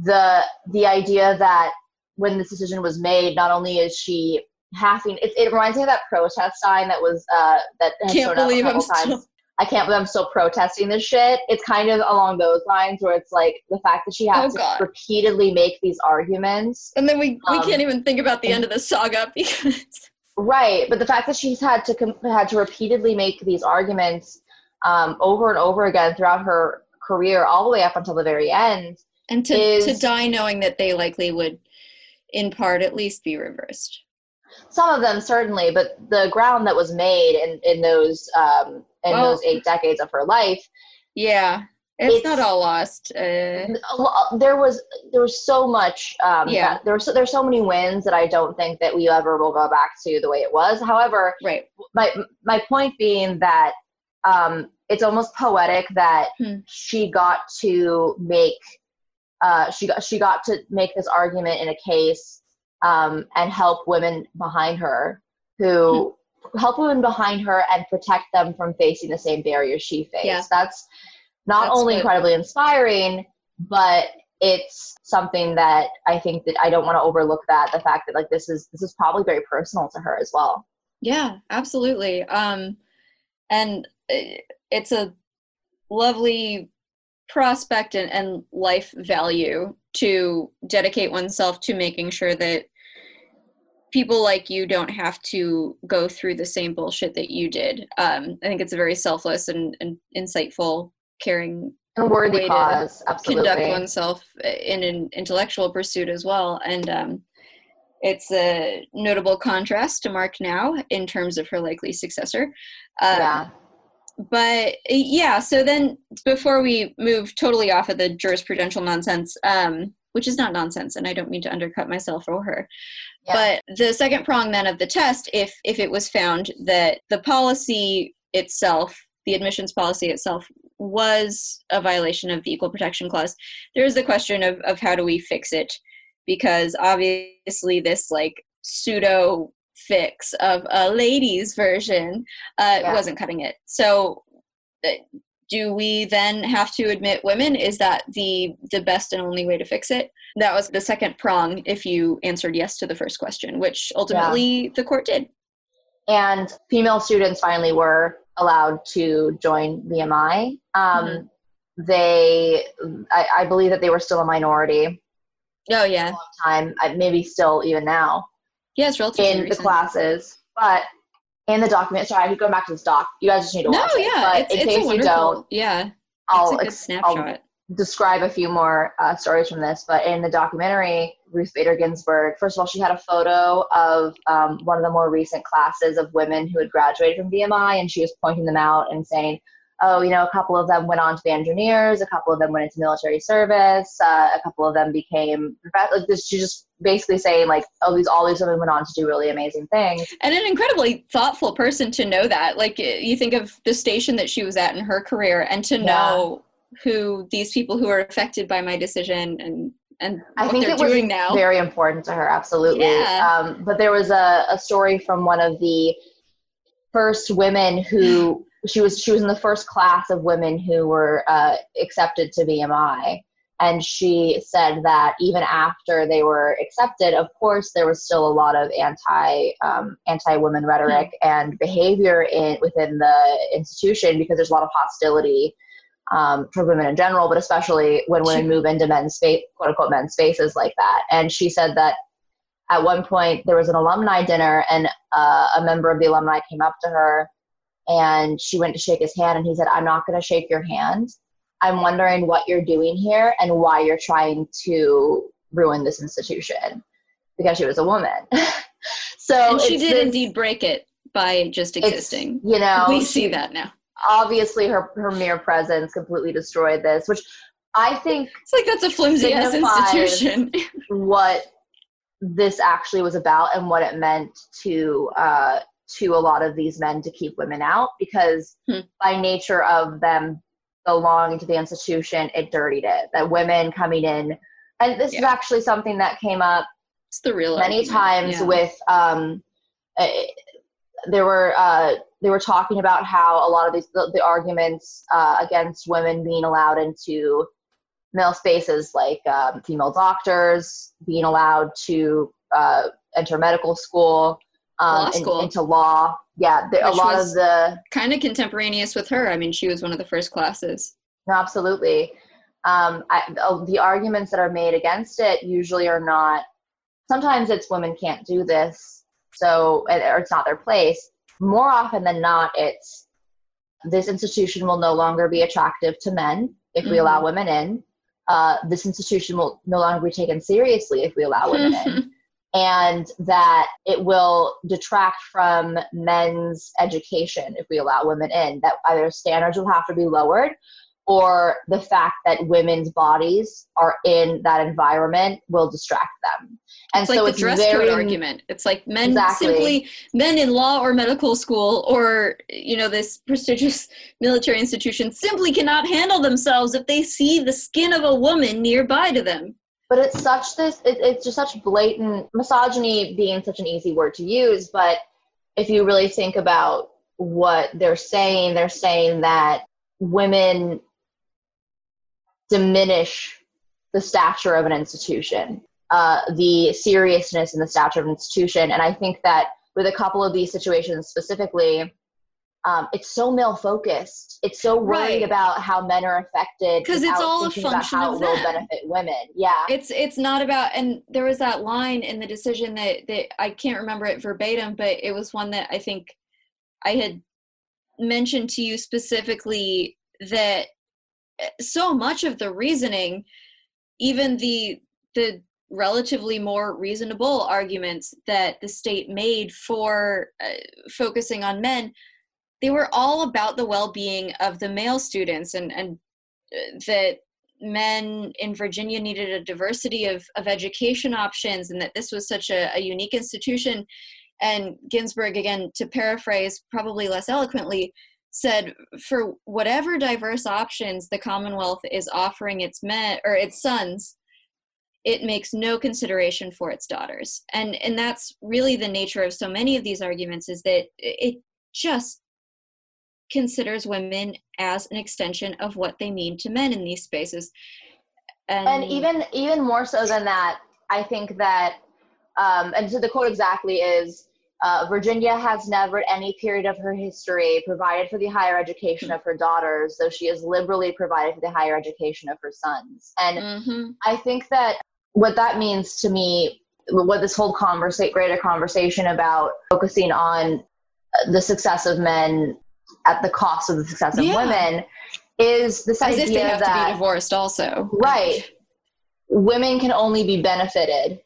C: the the idea that when this decision was made, not only is she having it, it reminds me of that protest sign that was uh that has
B: can't
C: shown up a
B: believe I'm
C: couple times.
B: still.
C: I can't believe I'm still protesting this shit. It's kind of along those lines where it's like the fact that she
B: Oh,
C: has to
B: God.
C: repeatedly make these arguments.
B: And then we we
C: Um,
B: can't even think about the end of the saga because
C: Right, but the fact that she's had to com- had to repeatedly make these arguments um, over and over again throughout her career, all the way up until the very end,
B: and to to die knowing that they likely would, in part at least, be reversed.
C: some of them certainly, but the ground that was made in in those um, in
B: Well-
C: those eight decades of her life,
B: Yeah, it's,
C: It's-
B: not all lost. Uh,
C: there was there was so much. Um,
B: Yeah.
C: that- there was so, there's so many wins that I don't think that we ever will go back to the way it was. However,
B: right.
C: my my point being that um, it's almost poetic that
B: Hmm.
C: she got to make uh, she got she got to make this argument in a case um, and help women behind her who help women behind her and protect them from facing the same barriers she faced.
B: Yeah.
C: That's not
B: That's
C: only
B: what-
C: incredibly inspiring, but it's something that I think that I don't want to overlook that the fact that like this is this is probably very personal to her as well.
B: Yeah, absolutely. Um, and it's a lovely prospect and, and life value to dedicate oneself to making sure that people like you don't have to go through the same bullshit that you did. Um, I think it's a very selfless and, and insightful, caring
C: And worthy cause, absolutely.
B: conduct oneself in an intellectual pursuit as well. And um, it's a notable contrast to Mark now in terms of her likely successor. Um,
C: yeah.
B: But yeah, so then before we move totally off of the jurisprudential nonsense, um, which is not nonsense, and I don't mean to undercut myself or her,
C: Yeah.
B: but the second prong then of the test, if if it was found that the policy itself, the admissions policy itself, was a violation of the Equal Protection Clause, there is the question of of how do we fix it, because obviously this like pseudo fix of a ladies version uh,
C: Yeah.
B: wasn't cutting it. So. Do we then have to admit women? Is that the the best and only way to fix it? That was the second prong if you answered yes to the first question, which ultimately the court did.
C: and female students finally were allowed to join VMI. Um,
B: Mhm.
C: They, I, I believe that they were still a minority
B: Oh
C: a
B: yeah.
C: long time, maybe still even now
B: Yeah, it's relatively
C: in the classes, but in the document. Sorry, I keep going back to this doc. You guys just need to
B: No,
C: watch it.
B: yeah,
C: but
B: it's,
C: in
B: it's
C: case
B: a
C: you don't,
B: yeah,
C: I'll,
B: it's a good
C: ex- I'll describe a few more uh, stories from this, but in the documentary, Ruth Bader Ginsburg, first of all, she had a photo of um, one of the more recent classes of women who had graduated from VMI, and she was pointing them out and saying, oh, you know, a couple of them went on to be engineers, a couple of them went into military service, uh, a couple of them became, like this, she just basically saying, like, oh, these all these women went on to do really amazing things.
B: and an incredibly thoughtful person to know that. Like you think of the station that she was at in her career, and to
C: Yeah.
B: know who these people who are affected by my decision and and
C: I
B: what
C: think
B: they're
C: it was
B: doing now.
C: very important to her, absolutely.
B: Yeah.
C: Um, but there was a, a story from one of the first women who she was she was in the first class of women who were uh, accepted to VMI, and she said that even after they were accepted, of course, there was still a lot of anti um, anti women rhetoric and behavior in within the institution because there's a lot of hostility um, for women in general, but especially when women move into men's space, quote unquote, men's spaces like that. And she said that at one point there was an alumni dinner, and uh, a member of the alumni came up to her, and she went to shake his hand, and he said, "I'm not going to shake your hand. I'm wondering what you're doing here and why you're trying to ruin this institution." Because she was a woman. so
B: and she did
C: this-
B: indeed break it by just existing.
C: You know,
B: we see that now.
C: obviously her her mere presence completely destroyed this, which I think
B: It's like that's a flimsy ass institution.
C: what this actually was about and what it meant to uh, to a lot of these men to keep women out because
B: Hmm.
C: by nature of them belonging to the institution, it dirtied it. That women coming in, and this is actually something that came up
B: It's the real
C: many
B: argument,
C: times
B: yeah.
C: with um, uh, there were uh, they were talking about how a lot of these the, the arguments uh, against women being allowed into male spaces like um, female doctors being allowed to uh, enter medical school, um,
B: Law school.
C: into law. Yeah, there, a lot of the
B: kind of contemporaneous with her. I mean, she was one of the first classes.
C: No, absolutely. Um, I, the arguments that are made against it usually are not. Sometimes it's women can't do this, so or it's not their place. More often than not, it's this institution will no longer be attractive to men if we allow women in. Uh, this institution will no longer be taken seriously if we allow women in and that it will detract from men's education if we allow women in that either standards will have to be lowered or the fact that women's bodies are in that environment will distract them and
B: it's like
C: so
B: the
C: it's
B: dress
C: very
B: code argument. It's like men
C: Exactly.
B: simply men in law or medical school or you know this prestigious military institution simply cannot handle themselves if they see the skin of a woman nearby to them.
C: But it's such this it, it's just such blatant misogyny being such an easy word to use but if you really think about what they're saying they're saying that women diminish the stature of an institution uh, the seriousness and the stature of an institution. And i think that with a couple of these situations specifically um, it's so male focused. It's so worried
B: Right.
C: about how men are affected
B: because it's all a function
C: how
B: of
C: it will
B: them.
C: benefit women. Yeah.
B: It's it's not about and there was that line in the decision that that I can't remember it verbatim, but it was one that I think I had mentioned to you specifically that eh, so much of the reasoning, even the the relatively more reasonable arguments that the state made for uh, focusing on men, they were all about the well-being of the male students and and uh, that men in Virginia needed a diversity of, of education options and that this was such a, a unique institution. And Ginsburg, again, to paraphrase probably less eloquently, said for whatever diverse options the Commonwealth is offering its men or its sons, it makes no consideration for its daughters. And and that's really the nature of so many of these arguments is that it just considers women as an extension of what they mean to men in these spaces. And,
C: and even even more so than that, I think that, um, and so the quote exactly is, uh, Virginia has never at any period of her history provided for the higher education of her daughters, though she has liberally provided for the higher education of her sons. And
B: Mhm.
C: I think that what that means to me, what this whole conversa- greater conversation about focusing on the success of men at the cost of the success of
B: Yeah.
C: women is this
B: as
C: idea
B: if they have
C: that
B: divorced also.
C: right women can only be benefited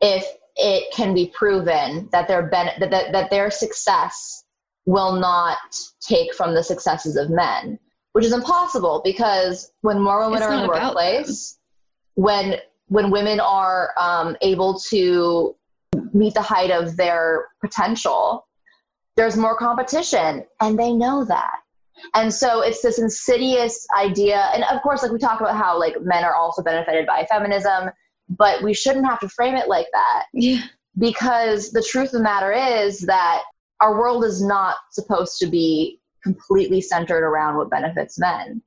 C: if it can be proven that their ben- that, that, that their success will not take from the successes of men which is impossible because when more women
B: It's
C: are in the workplace when when women are um, able to meet the height of their potential there's more competition and they know that and so it's this insidious idea and of course like we talk about how like men are also benefited by feminism but we shouldn't have to frame it like that
B: Yeah.
C: because the truth of the matter is that our world is not supposed to be completely centered around what benefits men.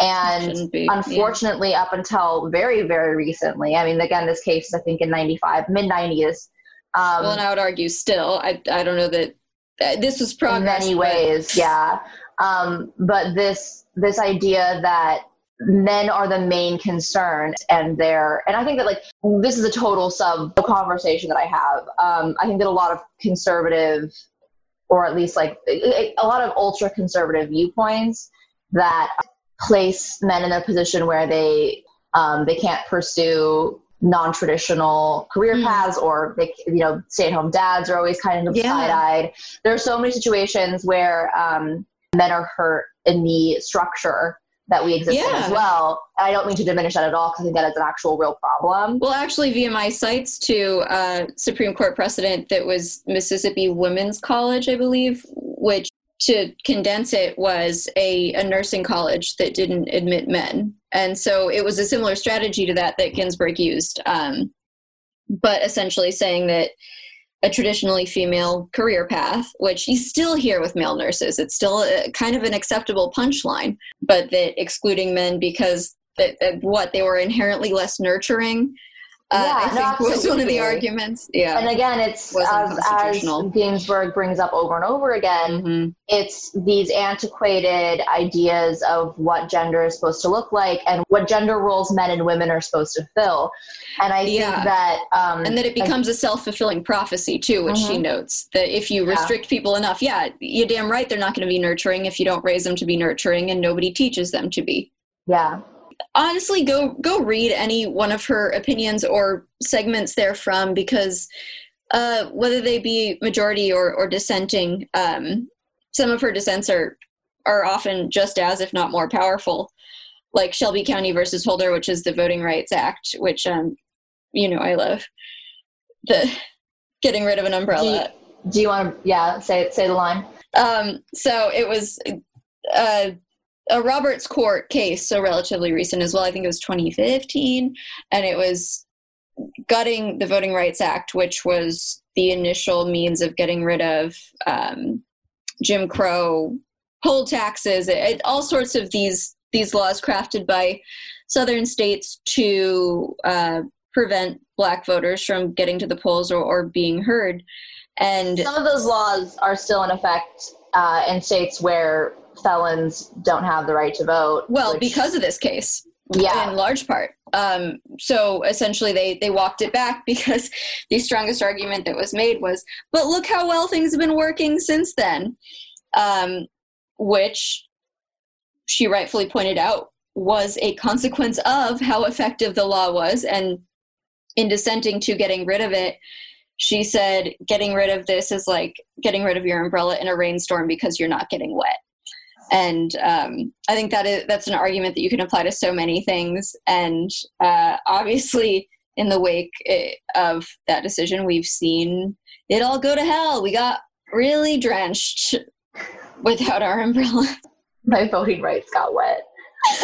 C: And
B: Shouldn't yeah.
C: unfortunately, up until very, very recently, I mean, again, this case is, I think, in 95, mid 90s. Um,
B: well, and I would argue still. I I don't know that this was progress.
C: in
B: many
C: ways, yeah. Um, but this this idea that men are the main concern and they're and i think that like this is a total sub conversation that i have um, i think that a lot of conservative or at least like a a lot of ultra conservative viewpoints that place men in a position where they um, they can't pursue non-traditional career
B: Mm.
C: paths or they you know stay-at-home dads are always kind of
B: Yeah.
C: side-eyed there are so many situations where um, men are hurt in the structure that we exist in as well and i don't mean to diminish that at all because i think that is an actual real problem
B: Well, actually, VMI cites to uh, Supreme Court precedent that was Mississippi Women's College, I believe, which to condense it was a, a nursing college that didn't admit men. And so it was a similar strategy to that that Ginsburg used, um, but essentially saying that a traditionally female career path, which you still hear with male nurses, it's still a, kind of an acceptable punchline, but that excluding men because that, that what they were inherently less nurturing. Uh,
C: Yeah,
B: I think was one of the arguments. Yeah.
C: and again it's as, as ginsburg brings up over and over again
B: Mhm.
C: it's these antiquated ideas of what gender is supposed to look like and what gender roles men and women are supposed to fill and i
B: Yeah.
C: think that um
B: and that it becomes a self-fulfilling prophecy too which she
C: Mhm.
B: notes that if you
C: Yeah.
B: restrict people enough yeah you're damn right they're not going to be nurturing if you don't raise them to be nurturing and nobody teaches them to be
C: yeah
B: honestly go go read any one of her opinions or segments therefrom because uh, whether they be majority or, or dissenting um, some of her dissents are are often just as if not more powerful. Like shelby county versus holder which is the voting rights act which um, you know i love the getting rid of an umbrella.
C: Do you want to yeah say say the line.
B: Um, so it was uh, a Roberts Court case, so relatively recent as well. I think it was 2015, and it was gutting the Voting Rights Act, which was the initial means of getting rid of um, Jim Crow, poll taxes, it, all sorts of these these laws crafted by southern states to uh, prevent black voters from getting to the polls or, or being heard. And
C: some of those laws are still in effect uh, in states where felons don't have the right to vote
B: well,
C: which-
B: because of this case,
C: yeah
B: in large part. Um, so essentially, they they walked it back because the strongest argument that was made was, "But look how well things have been working since then," um, which she rightfully pointed out was a consequence of how effective the law was. And in dissenting to getting rid of it, she said, "Getting rid of this is like getting rid of your umbrella in a rainstorm because you're not getting wet." And um, I think that is that's an argument that you can apply to so many things. And uh, obviously, in the wake eh, of that decision, we've seen it all go to hell. We got really drenched without our umbrella.
C: my voting rights got wet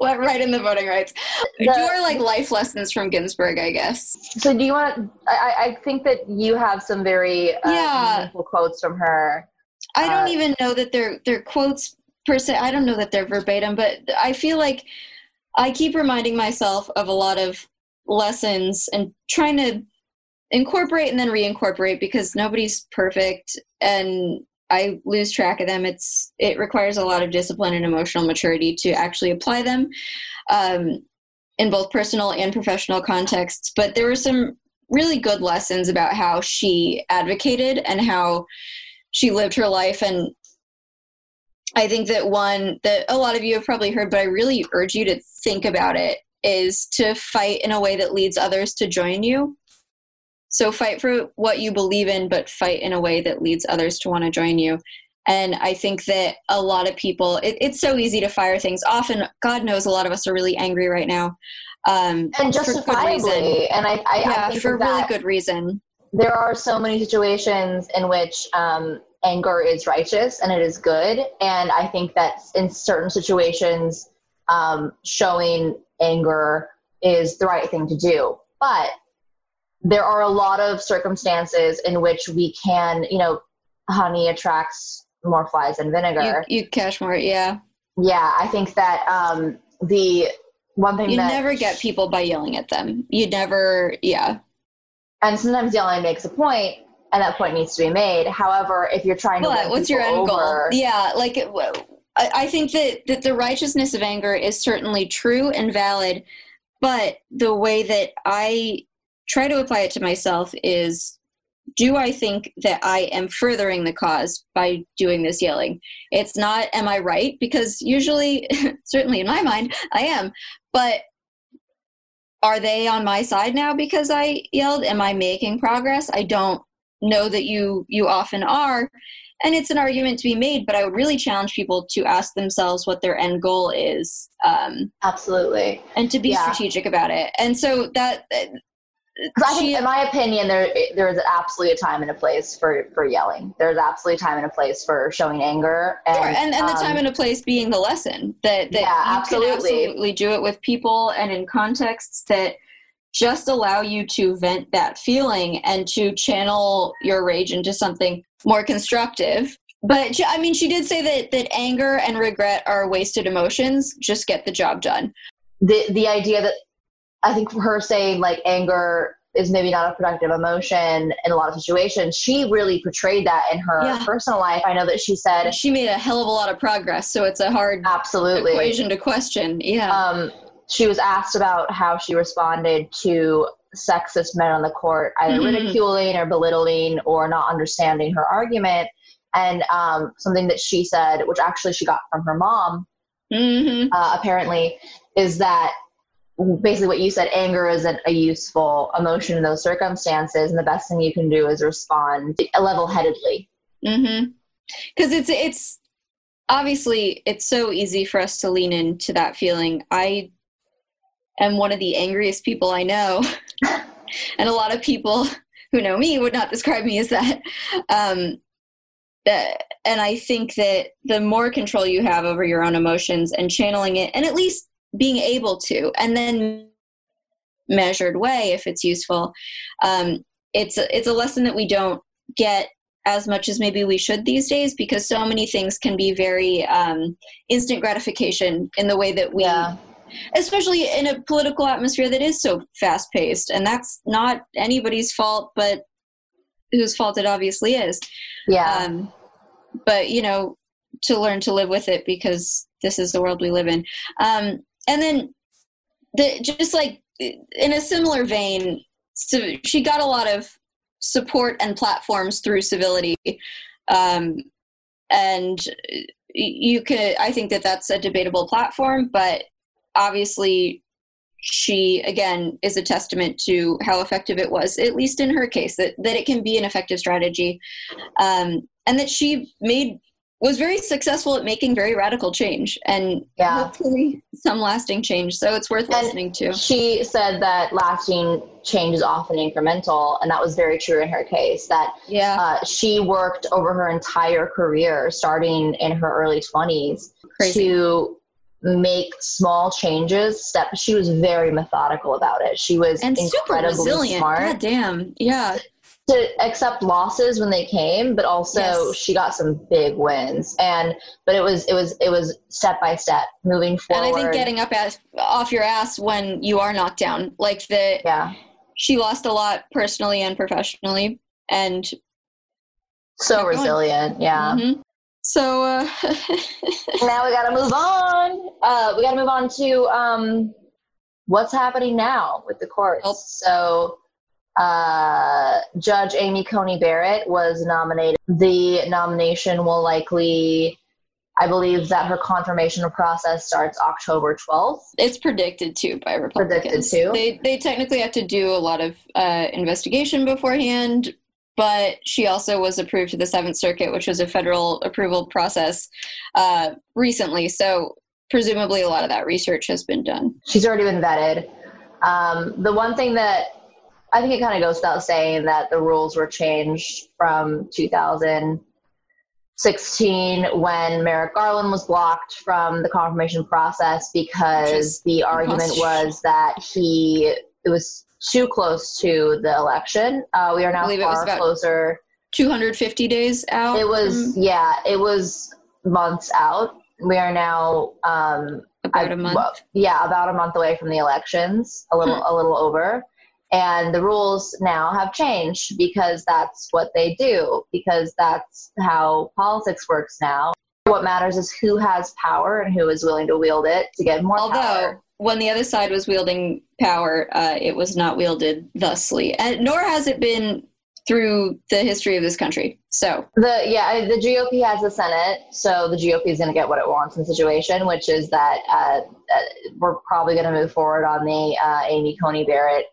B: Went right in the voting rights.
C: The-
B: Do are like life lessons from Ginsburg, I guess.
C: so do you want I, I think that you have some very uh,
B: Yeah.
C: meaningful quotes from her
B: I don't
C: Uh,
B: even know that they're they're quotes per se. I don't know that they're verbatim, but I feel like I keep reminding myself of a lot of lessons and trying to incorporate and then reincorporate because nobody's perfect and I lose track of them. It's it requires a lot of discipline and emotional maturity to actually apply them um, in both personal and professional contexts. But there were some really good lessons about how she advocated and how she lived her life. And i think that one that a lot of you have probably heard but i really urge you to think about it is to fight in a way that leads others to join you. So fight for what you believe in but fight in a way that leads others to want to join you. And i think that a lot of people it, it's so easy to fire things. Often god knows a lot of us are really angry right now um,
C: and
B: for good reason.
C: justifiably and i, I, I
B: yeah
C: think
B: for really good reason
C: there are so many situations in which um, anger is righteous and it is good and i think that in certain situations um, showing anger is the right thing to do but there are a lot of circumstances in which we can you know honey attracts more flies than
B: You,
C: vinegar.
B: you catch more, yeah.
C: yeah, I think that um, the one thing
B: You
C: that
B: never get people by yelling at them. You never, yeah.
C: And sometimes yelling makes a point, and that point needs to be made. However, if you're trying to
B: But what's your end goal? Yeah, like it- w- I I think that that the righteousness of anger is certainly true and valid, but the way that I try to apply it to myself is do I think that I am furthering the cause by doing this yelling? It's not am I right because usually certainly in my mind I am, but are they on my side now because I yelled? Am I making progress? I don't know that you you often are and it's an argument to be made but i would really challenge people to ask themselves what their end goal is um,
C: absolutely.
B: and to be
C: Yeah.
B: strategic about it and so that
C: I think, in my opinion, there there is absolutely a time and a place for for yelling. There's absolutely a time and a place for showing anger. And,
B: Sure, and, and the
C: um,
B: time and a place being the lesson that, that
C: Yeah,
B: you
C: absolutely.
B: can absolutely do it with people and in contexts that just allow you to vent that feeling and to channel your rage into something more constructive but i mean she did say that that anger and regret are wasted emotions just get the job done
C: the the idea that I think for her saying like anger is maybe not a productive emotion in a lot of situations, she really portrayed that in her
B: Yeah.
C: personal life. I know that she said
B: she made a hell of a lot of progress so it's a hard
C: absolutely.
B: equation to question yeah
C: Um, she was asked about how she responded to sexist men on the court, either
B: Mhm.
C: ridiculing or belittling or not understanding her argument. And um, something that she said, which actually she got from her mom,
B: hmm
C: uh, apparently, is that basically what you said anger isn't a useful emotion in those circumstances. And the best thing you can do is respond level headedly.
B: Mm-hmm. Because it's it's obviously it's so easy for us to lean into that feeling. I am one of the angriest people I know, and a lot of people who know me would not describe me as that. Um, uh, and I think that the more control you have over your own emotions and channeling it, and at least being able to, and then measured way if it's useful, um, it's a, it's a lesson that we don't get as much as maybe we should these days because so many things can be very um, instant gratification in the way that we
C: Yeah.
B: especially in a political atmosphere that is so fast paced and that's not anybody's fault but whose fault it obviously is
C: Yeah.
B: um, but you know to learn to live with it because this is the world we live in um, and then the just like in a similar vein so she got a lot of support and platforms through civility um, and you could i think that that's a debatable platform but obviously she again is a testament to how effective it was at least in her case that, that it can be an effective strategy. Um, and that she made was very successful at making very radical change and
C: Yeah.
B: hopefully some lasting change so it's worth
C: And
B: listening to
C: She said that lasting change is often incremental, and that was very true in her case. That
B: yeah
C: uh, she worked over her entire career, starting in her early 20s,
B: Crazy.
C: to make small changes. Step. She was very methodical about it. She was
B: and super resilient
C: smart
B: god damn yeah
C: to accept losses when they came, but also
B: Yes.
C: she got some big wins. And but it was it was it was step by step moving forward.
B: and i think getting up at, off your ass when you are knocked down like the
C: yeah,
B: she lost a lot personally and professionally and
C: so
B: Keep going.
C: resilient. Yeah.
B: Mhm. so uh
C: now we got to move on. Uh, we got to move on to um, what's happening now with the courts.
B: Nope.
C: So, uh, Judge Amy Coney Barrett was nominated. The nomination will likely, I believe, that her confirmation process starts October 12th.
B: it's predicted too by republicans Predicted
C: too?
B: they they technically have to do a lot of uh investigation beforehand but she also was approved to the seventh circuit which was a federal approval process uh recently so presumably a lot of that research has been done
C: She's already been vetted. Um, the one thing that I think it kind of goes without saying that the rules were changed from 2016 when Merrick Garland was blocked from the confirmation process because the argument was that he it was too close to the election. Uh, we are
B: I
C: now
B: believe it was
C: far
B: about
C: closer.
B: 250 days out.
C: It was yeah, it was months out. We are now um
B: about
C: I-
B: a month.
C: well, yeah, about a month away from the elections, a little a little over. And the rules now have changed because that's what they do, because that's how politics works now. What matters is who has power and who is willing to wield it to get more
B: Although
C: power.
B: when the other side was wielding power, uh, it was not wielded thusly, and nor has it been through the history of this country. So
C: The yeah, the GOP has the Senate, so the GOP is going to get what it wants in the situation, which is that uh, uh, we're probably going to move forward on the uh, Amy Coney Barrett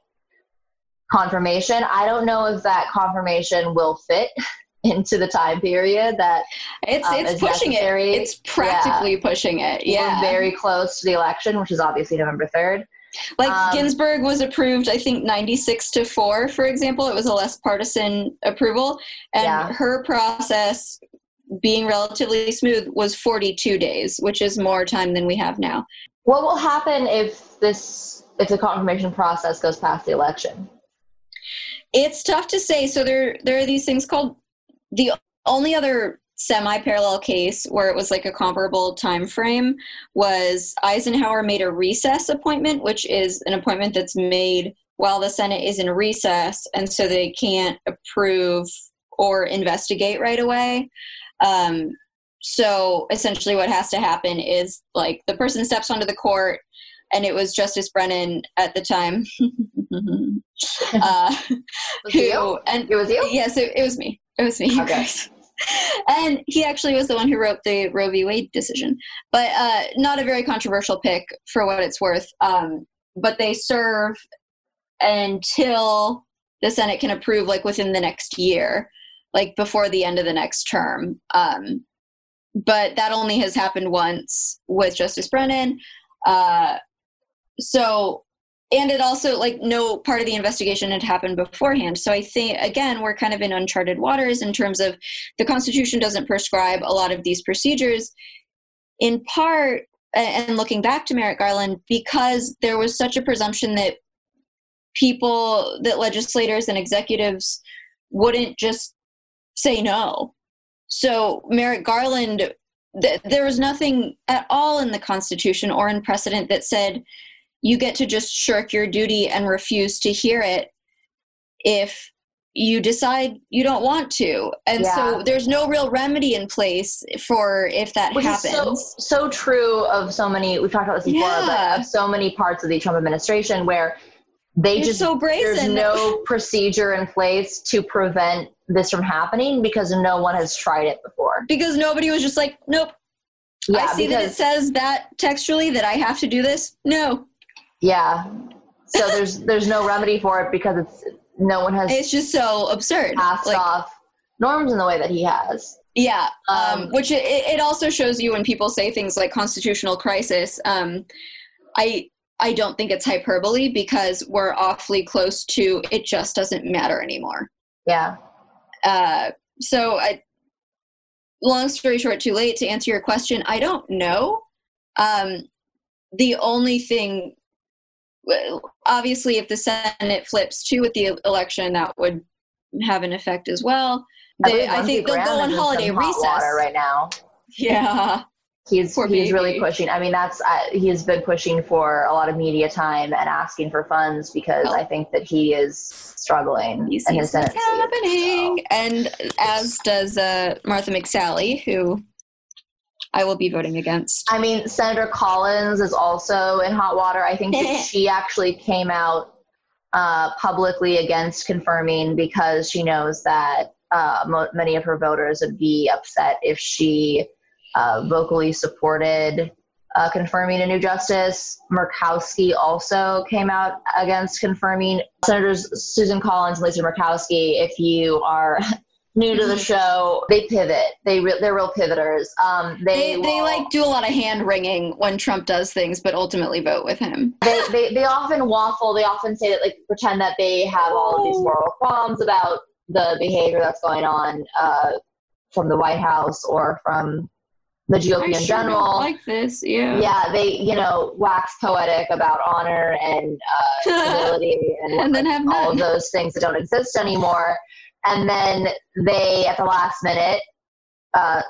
C: confirmation. I don't know if that confirmation will fit into the time period that
B: it's
C: Um,
B: it's pushing
C: necessary.
B: it. It's practically pushing it. Yeah,
C: we're very close to the election, which is obviously November third.
B: like
C: um,
B: Ginsburg was approved. I think 96 to four, for example. It was a less partisan approval, and
C: Yeah.
B: her process being relatively smooth was 42 days, which is more time than we have now.
C: What will happen if this if the confirmation process goes past the election?
B: It's tough to say. So there there are these things called the only other semi-parallel case where it was like a comparable time frame was Eisenhower made a recess appointment, which is an appointment that's made while the Senate is in recess, and so they can't approve or investigate right away. Um, so essentially, what has to happen is like the person steps onto the court, and it was Justice Brennan at the time. uh, who
C: you?
B: and
C: It was you.
B: yes, it, it was me. It was me.
C: Okay.
B: and he actually was the one who wrote the Roe v. Wade decision, but uh, not a very controversial pick for what it's worth. Um, but they serve until the Senate can approve, like within the next year, like before the end of the next term. Um, but that only has happened once with Justice Brennan. Uh, so and it also like no part of the investigation had happened beforehand. So i think again we're kind of in uncharted waters in terms of the constitution doesn't prescribe a lot of these procedures in part and looking back to merrick garland because there was such a presumption that people that legislators and executives wouldn't just say no. So merrick garland th- there was nothing at all in the constitution or in precedent that said you get to just shirk your duty and refuse to hear it if you decide you don't want to and so there's no real remedy in place for if that
C: Which
B: happens
C: so so true of so many. We've talked about this before,
B: Yeah.
C: but of so many parts of the Trump administration where they
B: It's
C: just
B: so brazen.
C: there's no procedure in place to prevent this from happening because no one has tried it before.
B: because nobody was just like nope
C: Yeah,
B: i see that it says that textually that i have to do this no
C: yeah, so there's there's no remedy for it because it's no one has
B: it's just so absurd
C: passed
B: like
C: off norms in the way that he has.
B: yeah um,
C: Um,
B: which it, it also shows you when people say things like constitutional crisis um, i i don't think it's hyperbole because we're awfully close to it just doesn't matter anymore
C: Yeah,
B: uh, so I, long story short, too late to answer your question. I don't know. Um, the only thing, obviously, if the Senate flips too with the election, that would have an effect as well. They, I think they'll go on holiday recess.
C: right now.
B: Yeah,
C: He's
B: Poor
C: he's really pushing. I mean, that's uh, he's been pushing for a lot of media time and asking for funds because
B: Oh.
C: I think that he is struggling
B: he
C: in
B: sees
C: his Senate
B: what's
C: seat.
B: happening, and as does uh, Martha McSally, who I will be voting against.
C: I mean, Senator Collins is also in hot water. I think she actually came out uh, publicly against confirming because she knows that uh, mo- many of her voters would be upset if she uh, vocally supported uh, confirming a new justice. Murkowski also came out against confirming. Senators Susan Collins and Lisa Murkowski, if you are new to the
B: Mhm.
C: show, they pivot. They re- they're real pivoters. Um, they
B: They, they
C: will-
B: like do a lot of hand wringing when Trump does things, but ultimately vote with him.
C: they, they they often waffle. They often say that like pretend that they have all of these moral qualms about the behavior that's going on uh, from the White House or from the GOP in general.
B: like this, yeah.
C: yeah, they you know wax poetic about honor and uh, civility and,
B: And then have
C: all of those things that don't exist anymore. And then they at the last minute uh,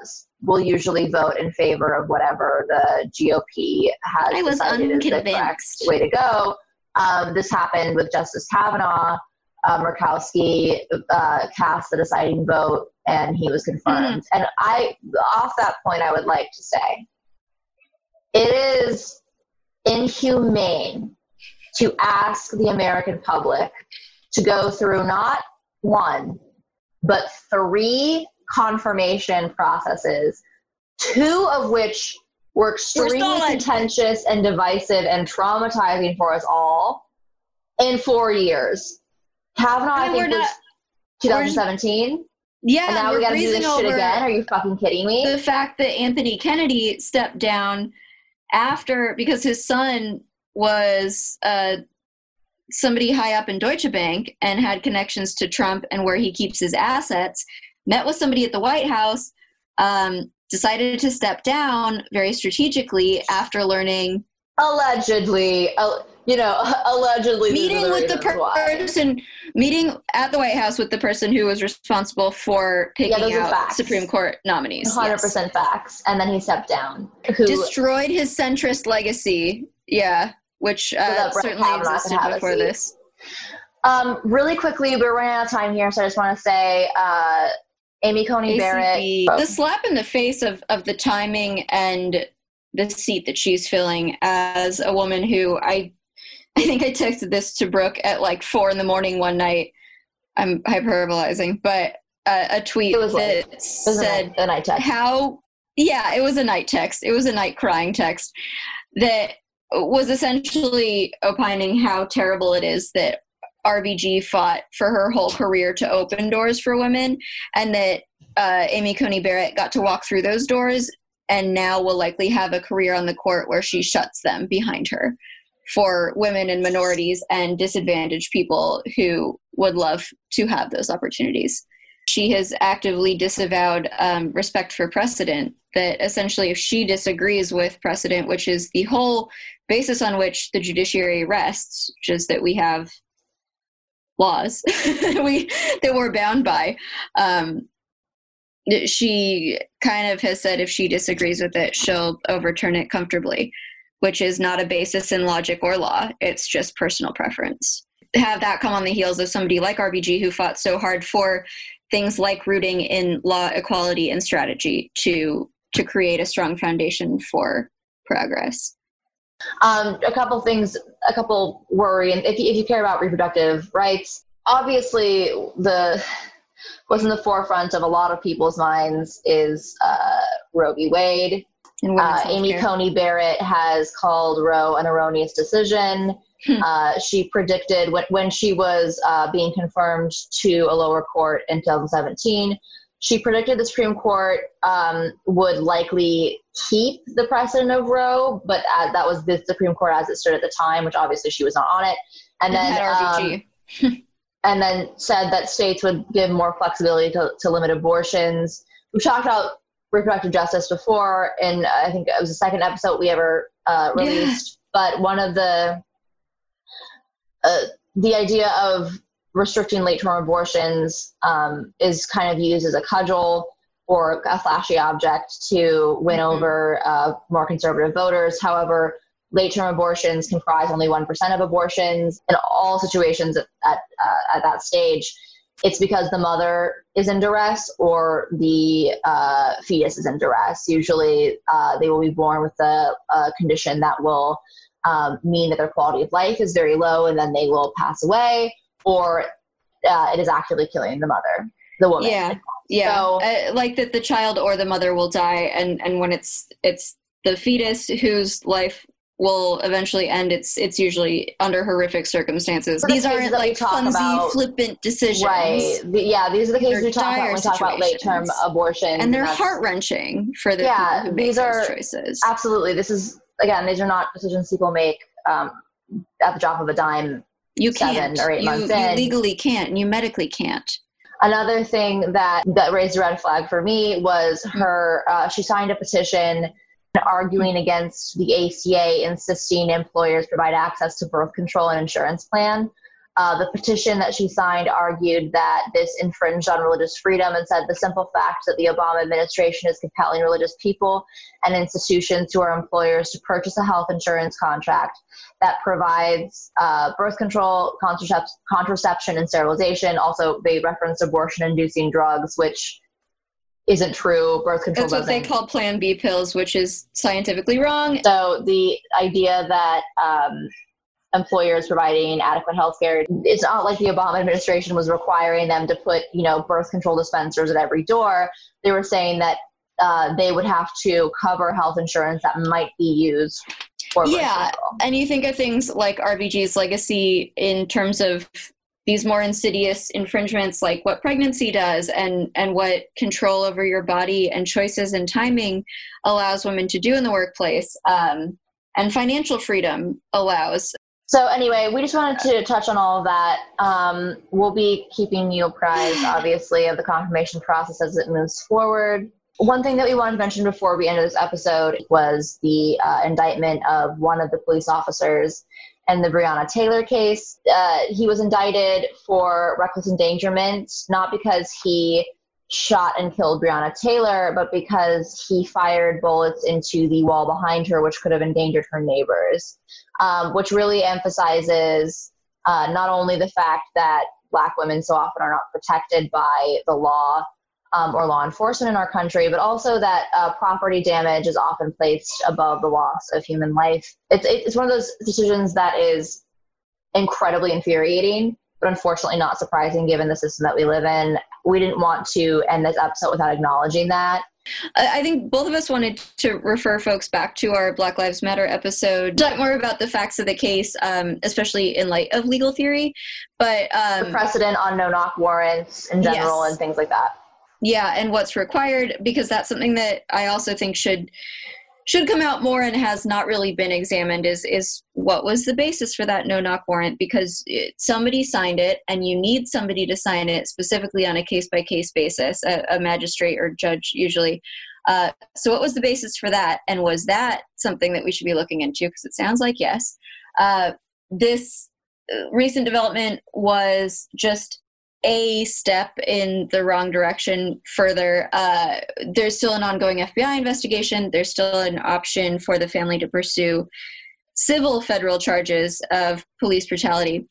C: will usually vote in favor of whatever the GOP has
B: I was
C: decided is the correct
B: unconvinced.
C: way to go. Um, this happened with Justice Kavanaugh. Uh, Murkowski uh, cast the deciding vote, and he was confirmed. And I, off that point, I would like to say, it is inhumane to ask the American public to go through not one, but three confirmation processes, two of which were extremely contentious and divisive and traumatizing for us all in four years. Kavanaugh, I,
B: I
C: think, was
B: not-
C: 2017,
B: Yeah,
C: and now
B: we're
C: gotta do this shit again. Are you fucking kidding me?
B: the fact that Anthony Kennedy stepped down after because his son was uh, somebody high up in Deutsche Bank and had connections to Trump and where he keeps his assets. Met with somebody at the White House, um, decided to step down very strategically after learning
C: allegedly, uh, you know, allegedly.
B: meeting with the
C: why.
B: person meeting at the White House with the person who was responsible for picking
C: are
B: out
C: facts.
B: Supreme Court nominees.
C: Hundred
B: Yes.
C: percent facts, and then he stepped down. Who
B: destroyed his centrist legacy. Yeah, which uh,
C: Brett
B: certainly existed before this.
C: Um, really quickly, we're running out of time here, so I just want to say, uh, Amy Coney Barrett.
B: ACB, the slap in the face of of the timing and the seat that she's filling as a woman who I I think I texted this to Brooke at like four in the morning one night. I'm hyperbolizing, but uh, a tweet
C: late.
B: that
C: It was a
B: said
C: night, a night text.
B: how yeah it was a night text it was a night crying text that was essentially opining how terrible it is that rbg fought for her whole career to open doors for women and that uh, amy coney barrett got to walk through those doors and now will likely have a career on the court where she shuts them behind her for women and minorities and disadvantaged people who would love to have those opportunities she has actively disavowed um, respect for precedent. That essentially, if she disagrees with precedent, which is the whole basis on which the judiciary rests, which is that we have laws we that we're bound by, um, she kind of has said if she disagrees with it, she'll overturn it comfortably, which is not a basis in logic or law. It's just personal preference. Have that come on the heels of somebody like RBG who fought so hard for things like rooting in law equality and strategy to to create a strong foundation for progress
C: Um, a couple things, a couple worry, and if you, if you care about reproductive rights, obviously the what's in the forefront of a lot of people's minds is uh, Roe v. Wade. Uh, Amy. Coney Barrett has called Roe an erroneous decision.
B: Hmm.
C: Uh, she predicted when, when she was uh, being confirmed to a lower court in 2017, she predicted the Supreme Court um, would likely keep the precedent of Roe, but uh, that was the Supreme Court as it stood at the time, which obviously she was not on it. And then um, and then said that states would give more flexibility to, to limit abortions. We've talked about reproductive justice before, and I think it was the second episode we ever uh,
B: Yeah.
C: released. But one of the uh, the idea of restricting late term abortions um, is kind of used as a cudgel or a flashy object to win
B: Mhm.
C: over uh, more conservative voters. However, late term abortions comprise only 1% of abortions in all situations at, at, uh, at that stage. It's because the mother is in duress or the uh, fetus is in duress. Usually, uh, they will be born with a, a condition that will um, mean that their quality of life is very low and then they will pass away, or uh, it is actively killing the mother, the woman.
B: yeah yeah
C: So-
B: uh, like that the child or the mother will die and and when it's it's the fetus whose life will eventually end it's it's usually under horrific circumstances these aren't like clumsy
C: about-
B: flippant decisions
C: Right. The- yeah, these are the cases we talk about when we talk about late term abortion.
B: and they're heart-wrenching for the
C: Yeah,
B: people who
C: these are
B: choices
C: Absolutely. This is, again, these are not decisions people make um, at the drop of a dime.
B: You can't
C: or eight
B: you,
C: months
B: you
C: in.
B: legally can't and you medically can't
C: Another thing that, that raised a red flag for me was her, uh, she signed a petition arguing against the ACA insisting employers provide access to birth control and insurance plan. Uh, the petition that she signed argued that this infringed on religious freedom and said the simple fact that the Obama administration is compelling religious people and institutions who are employers to purchase a health insurance contract that provides uh, birth control, contracep- contraception, and sterilization. Also, they referenced abortion inducing drugs, which isn't true. Birth control
B: That's what they call Plan B pills, which is scientifically wrong.
C: So the idea that um, employers providing adequate health care, it's not like the Obama administration was requiring them to put, you know, birth control dispensers at every door. They were saying that uh, they would have to cover health insurance that might be used
B: Yeah. And you think of things like RBG's legacy in terms of these more insidious infringements like what pregnancy does and and what control over your body and choices and timing allows women to do in the workplace um, and financial freedom allows
C: So anyway, we just wanted to touch on all of that. Um, we'll be keeping you apprised, obviously, of the confirmation process as it moves forward. One thing that we wanted to mention before we ended this episode was the uh, indictment of one of the police officers in the Breonna Taylor case. Uh, he was indicted for reckless endangerment, not because he shot and killed Breonna Taylor, but because he fired bullets into the wall behind her, which could have endangered her neighbors um, which really emphasizes uh, not only the fact that Black women so often are not protected by the law um, or law enforcement in our country, but also that uh, property damage is often placed above the loss of human life. It's, it's one of those decisions that is incredibly infuriating, but unfortunately not surprising given the system that we live in. We didn't want to end this episode without acknowledging that.
B: I think both of us wanted to refer folks back to our Black Lives Matter episode, talk more about the facts of the case, um, especially in light of legal theory. But
C: The
B: um,
C: precedent on no knock warrants in general
B: Yes.
C: and things like that.
B: Yeah, and what's required, because that's something that I also think should should come out more and has not really been examined is is what was the basis for that no knock warrant? Because it, somebody signed it and you need somebody to sign it specifically on a case by case basis a, a magistrate or judge usually. Uh, so what was the basis for that? And was that something that we should be looking into? Because it sounds like yes. Uh, this uh, recent development was just a step in the wrong direction further. Uh, there's still an ongoing FBI investigation. There's still an option for the family to pursue civil federal charges of police brutality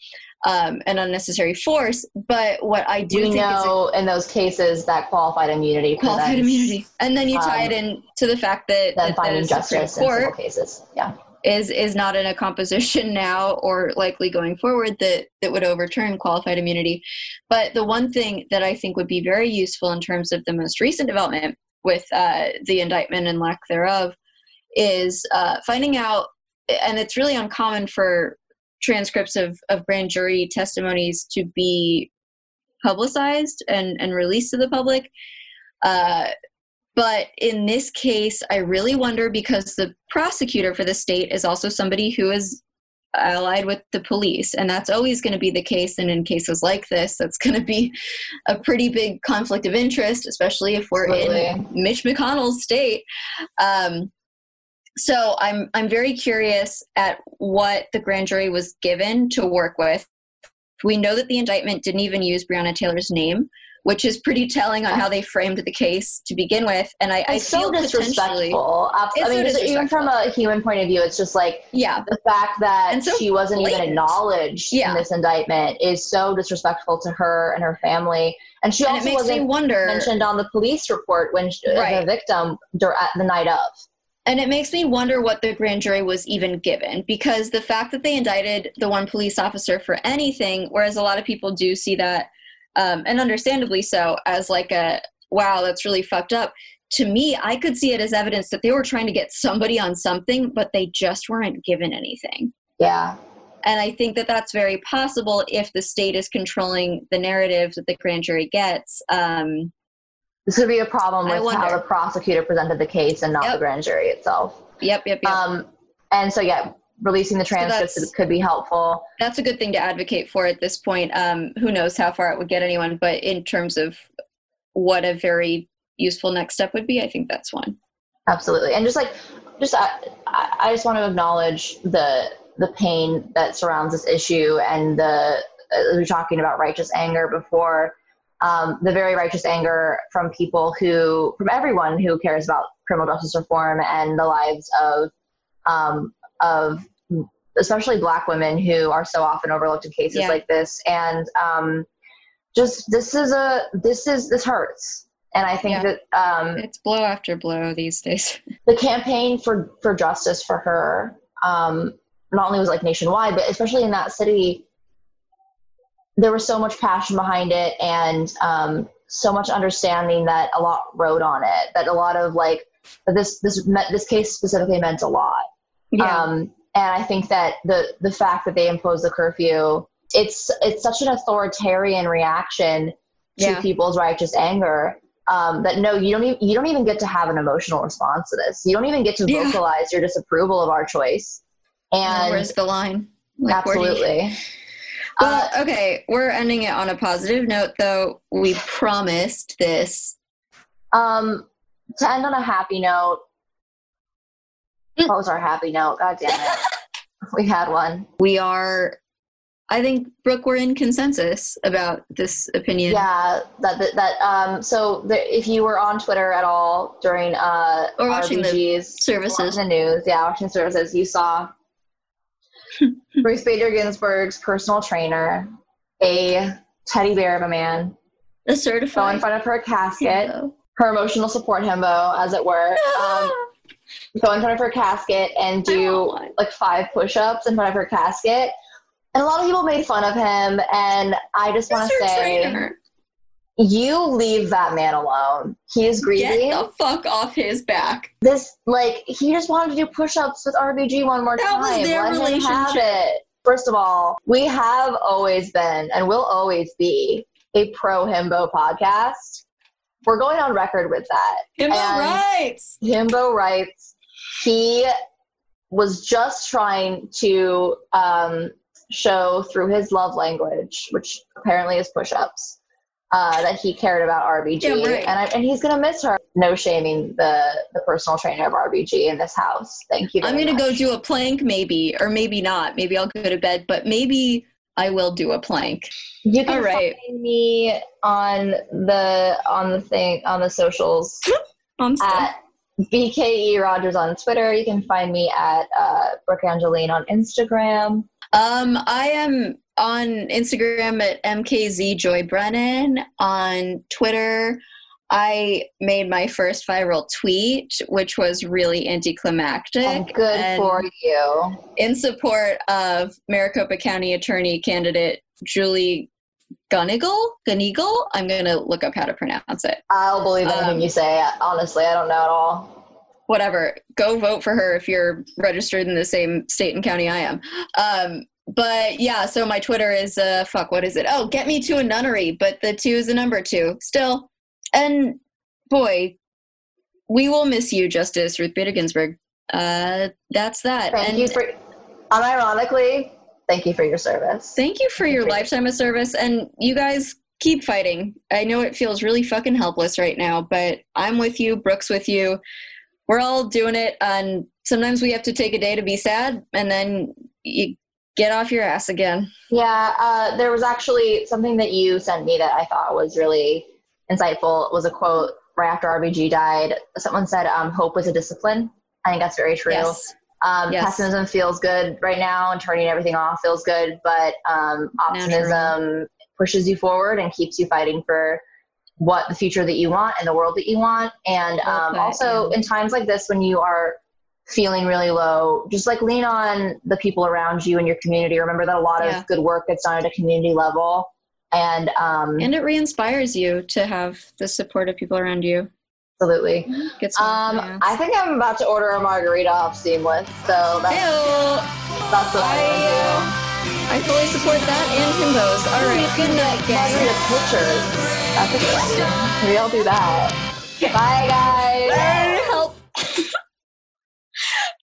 B: um, and unnecessary force. But what I do
C: we
B: think is a
C: in those cases that qualified immunity
B: qualified
C: prevents
B: immunity, and then you tie
C: um,
B: it in to the fact that, that
C: finding justice in civil cases. Yeah.
B: Is is not in a composition now or likely going forward that that would overturn qualified immunity. But the one thing that i think would be very useful in terms of the most recent development with uh, the indictment and lack thereof is uh, finding out and it's really uncommon for transcripts of, of grand jury testimonies to be publicized and, and released to the public uh, but in this case, I really wonder because the prosecutor for the state is also somebody who is allied with the police. And that's always going to be the case. And in cases like this, that's going to be a pretty big conflict of interest, especially if we're in Mitch McConnell's state. Um, so I'm I'm very curious at what the grand jury was given to work with. We know that the indictment didn't even use Breonna Taylor's name, which is pretty telling on how they framed the case to begin with. And I, I
C: It's
B: feel
C: so
B: potentially,
C: disrespectful. I mean,
B: so
C: just even from a human point of view, it's just like
B: yeah,
C: the fact that
B: so
C: she wasn't even acknowledged
B: Yeah.
C: in this indictment is so disrespectful to her and her family. And she
B: and
C: also wasn't
B: wonder.
C: mentioned on the police report when she,
B: Right.
C: a victim the night of.
B: And it makes me wonder what the grand jury was even given because the fact that they indicted the one police officer for anything, whereas a lot of people do see that, um, and understandably so, as like a wow, that's really fucked up. To me, I could see it as evidence that they were trying to get somebody on something, but they just weren't given anything.
C: Yeah.
B: And I think that that's very possible if the state is controlling the narrative that the grand jury gets. Um,
C: This could be a problem with how the prosecutor presented the case and not
B: Yep.
C: the grand jury itself.
B: yep, yep, yep.
C: Um, and so, yeah, releasing the transcripts
B: that's-
C: could be helpful.
B: that's a good thing to advocate for at this point. Um, who knows how far it would get anyone, but in terms of what a very useful next step would be, I think that's one.
C: Absolutely. And just like, just I, I I just want to acknowledge the the pain that surrounds this issue and the uh, we were talking about righteous anger before. Um, the very righteous anger from people who, from everyone who cares about criminal justice reform and the lives of, um, of especially Black women who are so often overlooked in cases
B: Yeah.
C: like this. And um, just this is a this is this hurts. And I think
B: Yeah.
C: that um,
B: It's blow after blow these days.
C: the campaign for for justice for her um, not only was like nationwide, but especially in that city, there was so much passion behind it and um, so much understanding that a lot rode on it. That a lot of like this this this case specifically meant a lot. Um, and I think that the the fact that they impose the curfew, it's it's such an authoritarian reaction to
B: Yeah.
C: people's righteous anger. Um, that no, you don't even you don't even get to have an emotional response to this. You don't even get to
B: Yeah.
C: vocalize your disapproval of our choice. And
B: Where's the line? Like, where do you-
C: absolutely,
B: Well,
C: Uh,
B: okay, we're ending it on a positive note, though. We promised this.
C: um, to end on a happy note. What was our happy note? God damn it, we had one.
B: We are, I think, Brooke, we're in consensus about this opinion.
C: Yeah, that that, that um. So the, if you were on Twitter at all during uh
B: Or watching the
C: RBG's
B: services.
C: the news, yeah, watching services, you saw Ruth Bader Ginsburg's personal trainer, a teddy bear of a man,
B: A
C: go in front of her casket,
B: himbo.
C: her emotional support himbo, as it were. Um, go in front of her casket and do like five push-ups in front of her casket. And a lot of people made fun of him, and I just want to say,
B: trainer?
C: you leave that man alone. He is grieving.
B: Get the fuck off his back.
C: this like he just wanted to do push-ups with RBG one more
B: That
C: time.
B: was their
C: Let
B: relationship.
C: First of all, we have always been and will always be a pro himbo podcast. We're going on record with that.
B: Himbo
C: And-
B: rights.
C: Himbo rights he was just trying to um, show through his love language, which apparently is push-ups, uh, that he cared about RBG,
B: Yeah, right.
C: and I, and he's gonna miss her. No shaming the the personal trainer of RBG in this house. Thank you.
B: I'm gonna go do a plank, maybe, or maybe not. Maybe I'll go to bed, but maybe I will do a plank.
C: You can
B: All right.
C: find me on the on the thing on the socials at BKE Rogers on Twitter. You can find me at uh, Brooke Angeline on Instagram.
B: Um, I am on Instagram at MKZ Joy Brennan. On Twitter, I made my first viral tweet, which was really anticlimactic.
C: And good
B: and
C: for you.
B: in support of Maricopa County Attorney candidate Julie Gunnigle. Gunnigle. I'm gonna look up how to pronounce it.
C: I'll believe anything
B: Um,
C: you say. Honestly, I don't know at all.
B: whatever go vote for her if you're registered in the same state and county i am um but yeah so my twitter is uh fuck what is it oh get me to a nunnery but the two is the number two still and boy we will miss you justice ruth bader ginsburg uh that's that
C: Thank
B: and
C: you for, unironically, thank you for your service.
B: thank you for your lifetime of service and you guys keep fighting i know it feels really fucking helpless right now but i'm with you brooks with you we're all doing it and sometimes we have to take a day to be sad and then you get off your ass again
C: Yeah, uh, there was actually something that you sent me that I thought was really insightful. It was a quote right after RBG died. Someone said, um, "Hope was a discipline." I think that's very true.
B: yes
C: Um,
B: Yes.
C: Pessimism feels good right now, and turning everything off feels good. But um, optimism pushes you forward and keeps you fighting for what the future that you want and the world that you want. And um, also in times like this, when you are feeling really low, just like lean on the people around you and your community. Remember that a lot
B: Yeah.
C: of good work gets done at a community level. And um,
B: and it re-inspires you to have the support of people around you
C: absolutely. Um. I think I'm about to order a margarita off Seamless. So that's,
B: Ew.
C: that's what going to do.
B: I fully support that and himbos. All right, good night,
C: Margarita pictures. That's exciting. Maybe I'll do that. Bye, guys.
B: Help.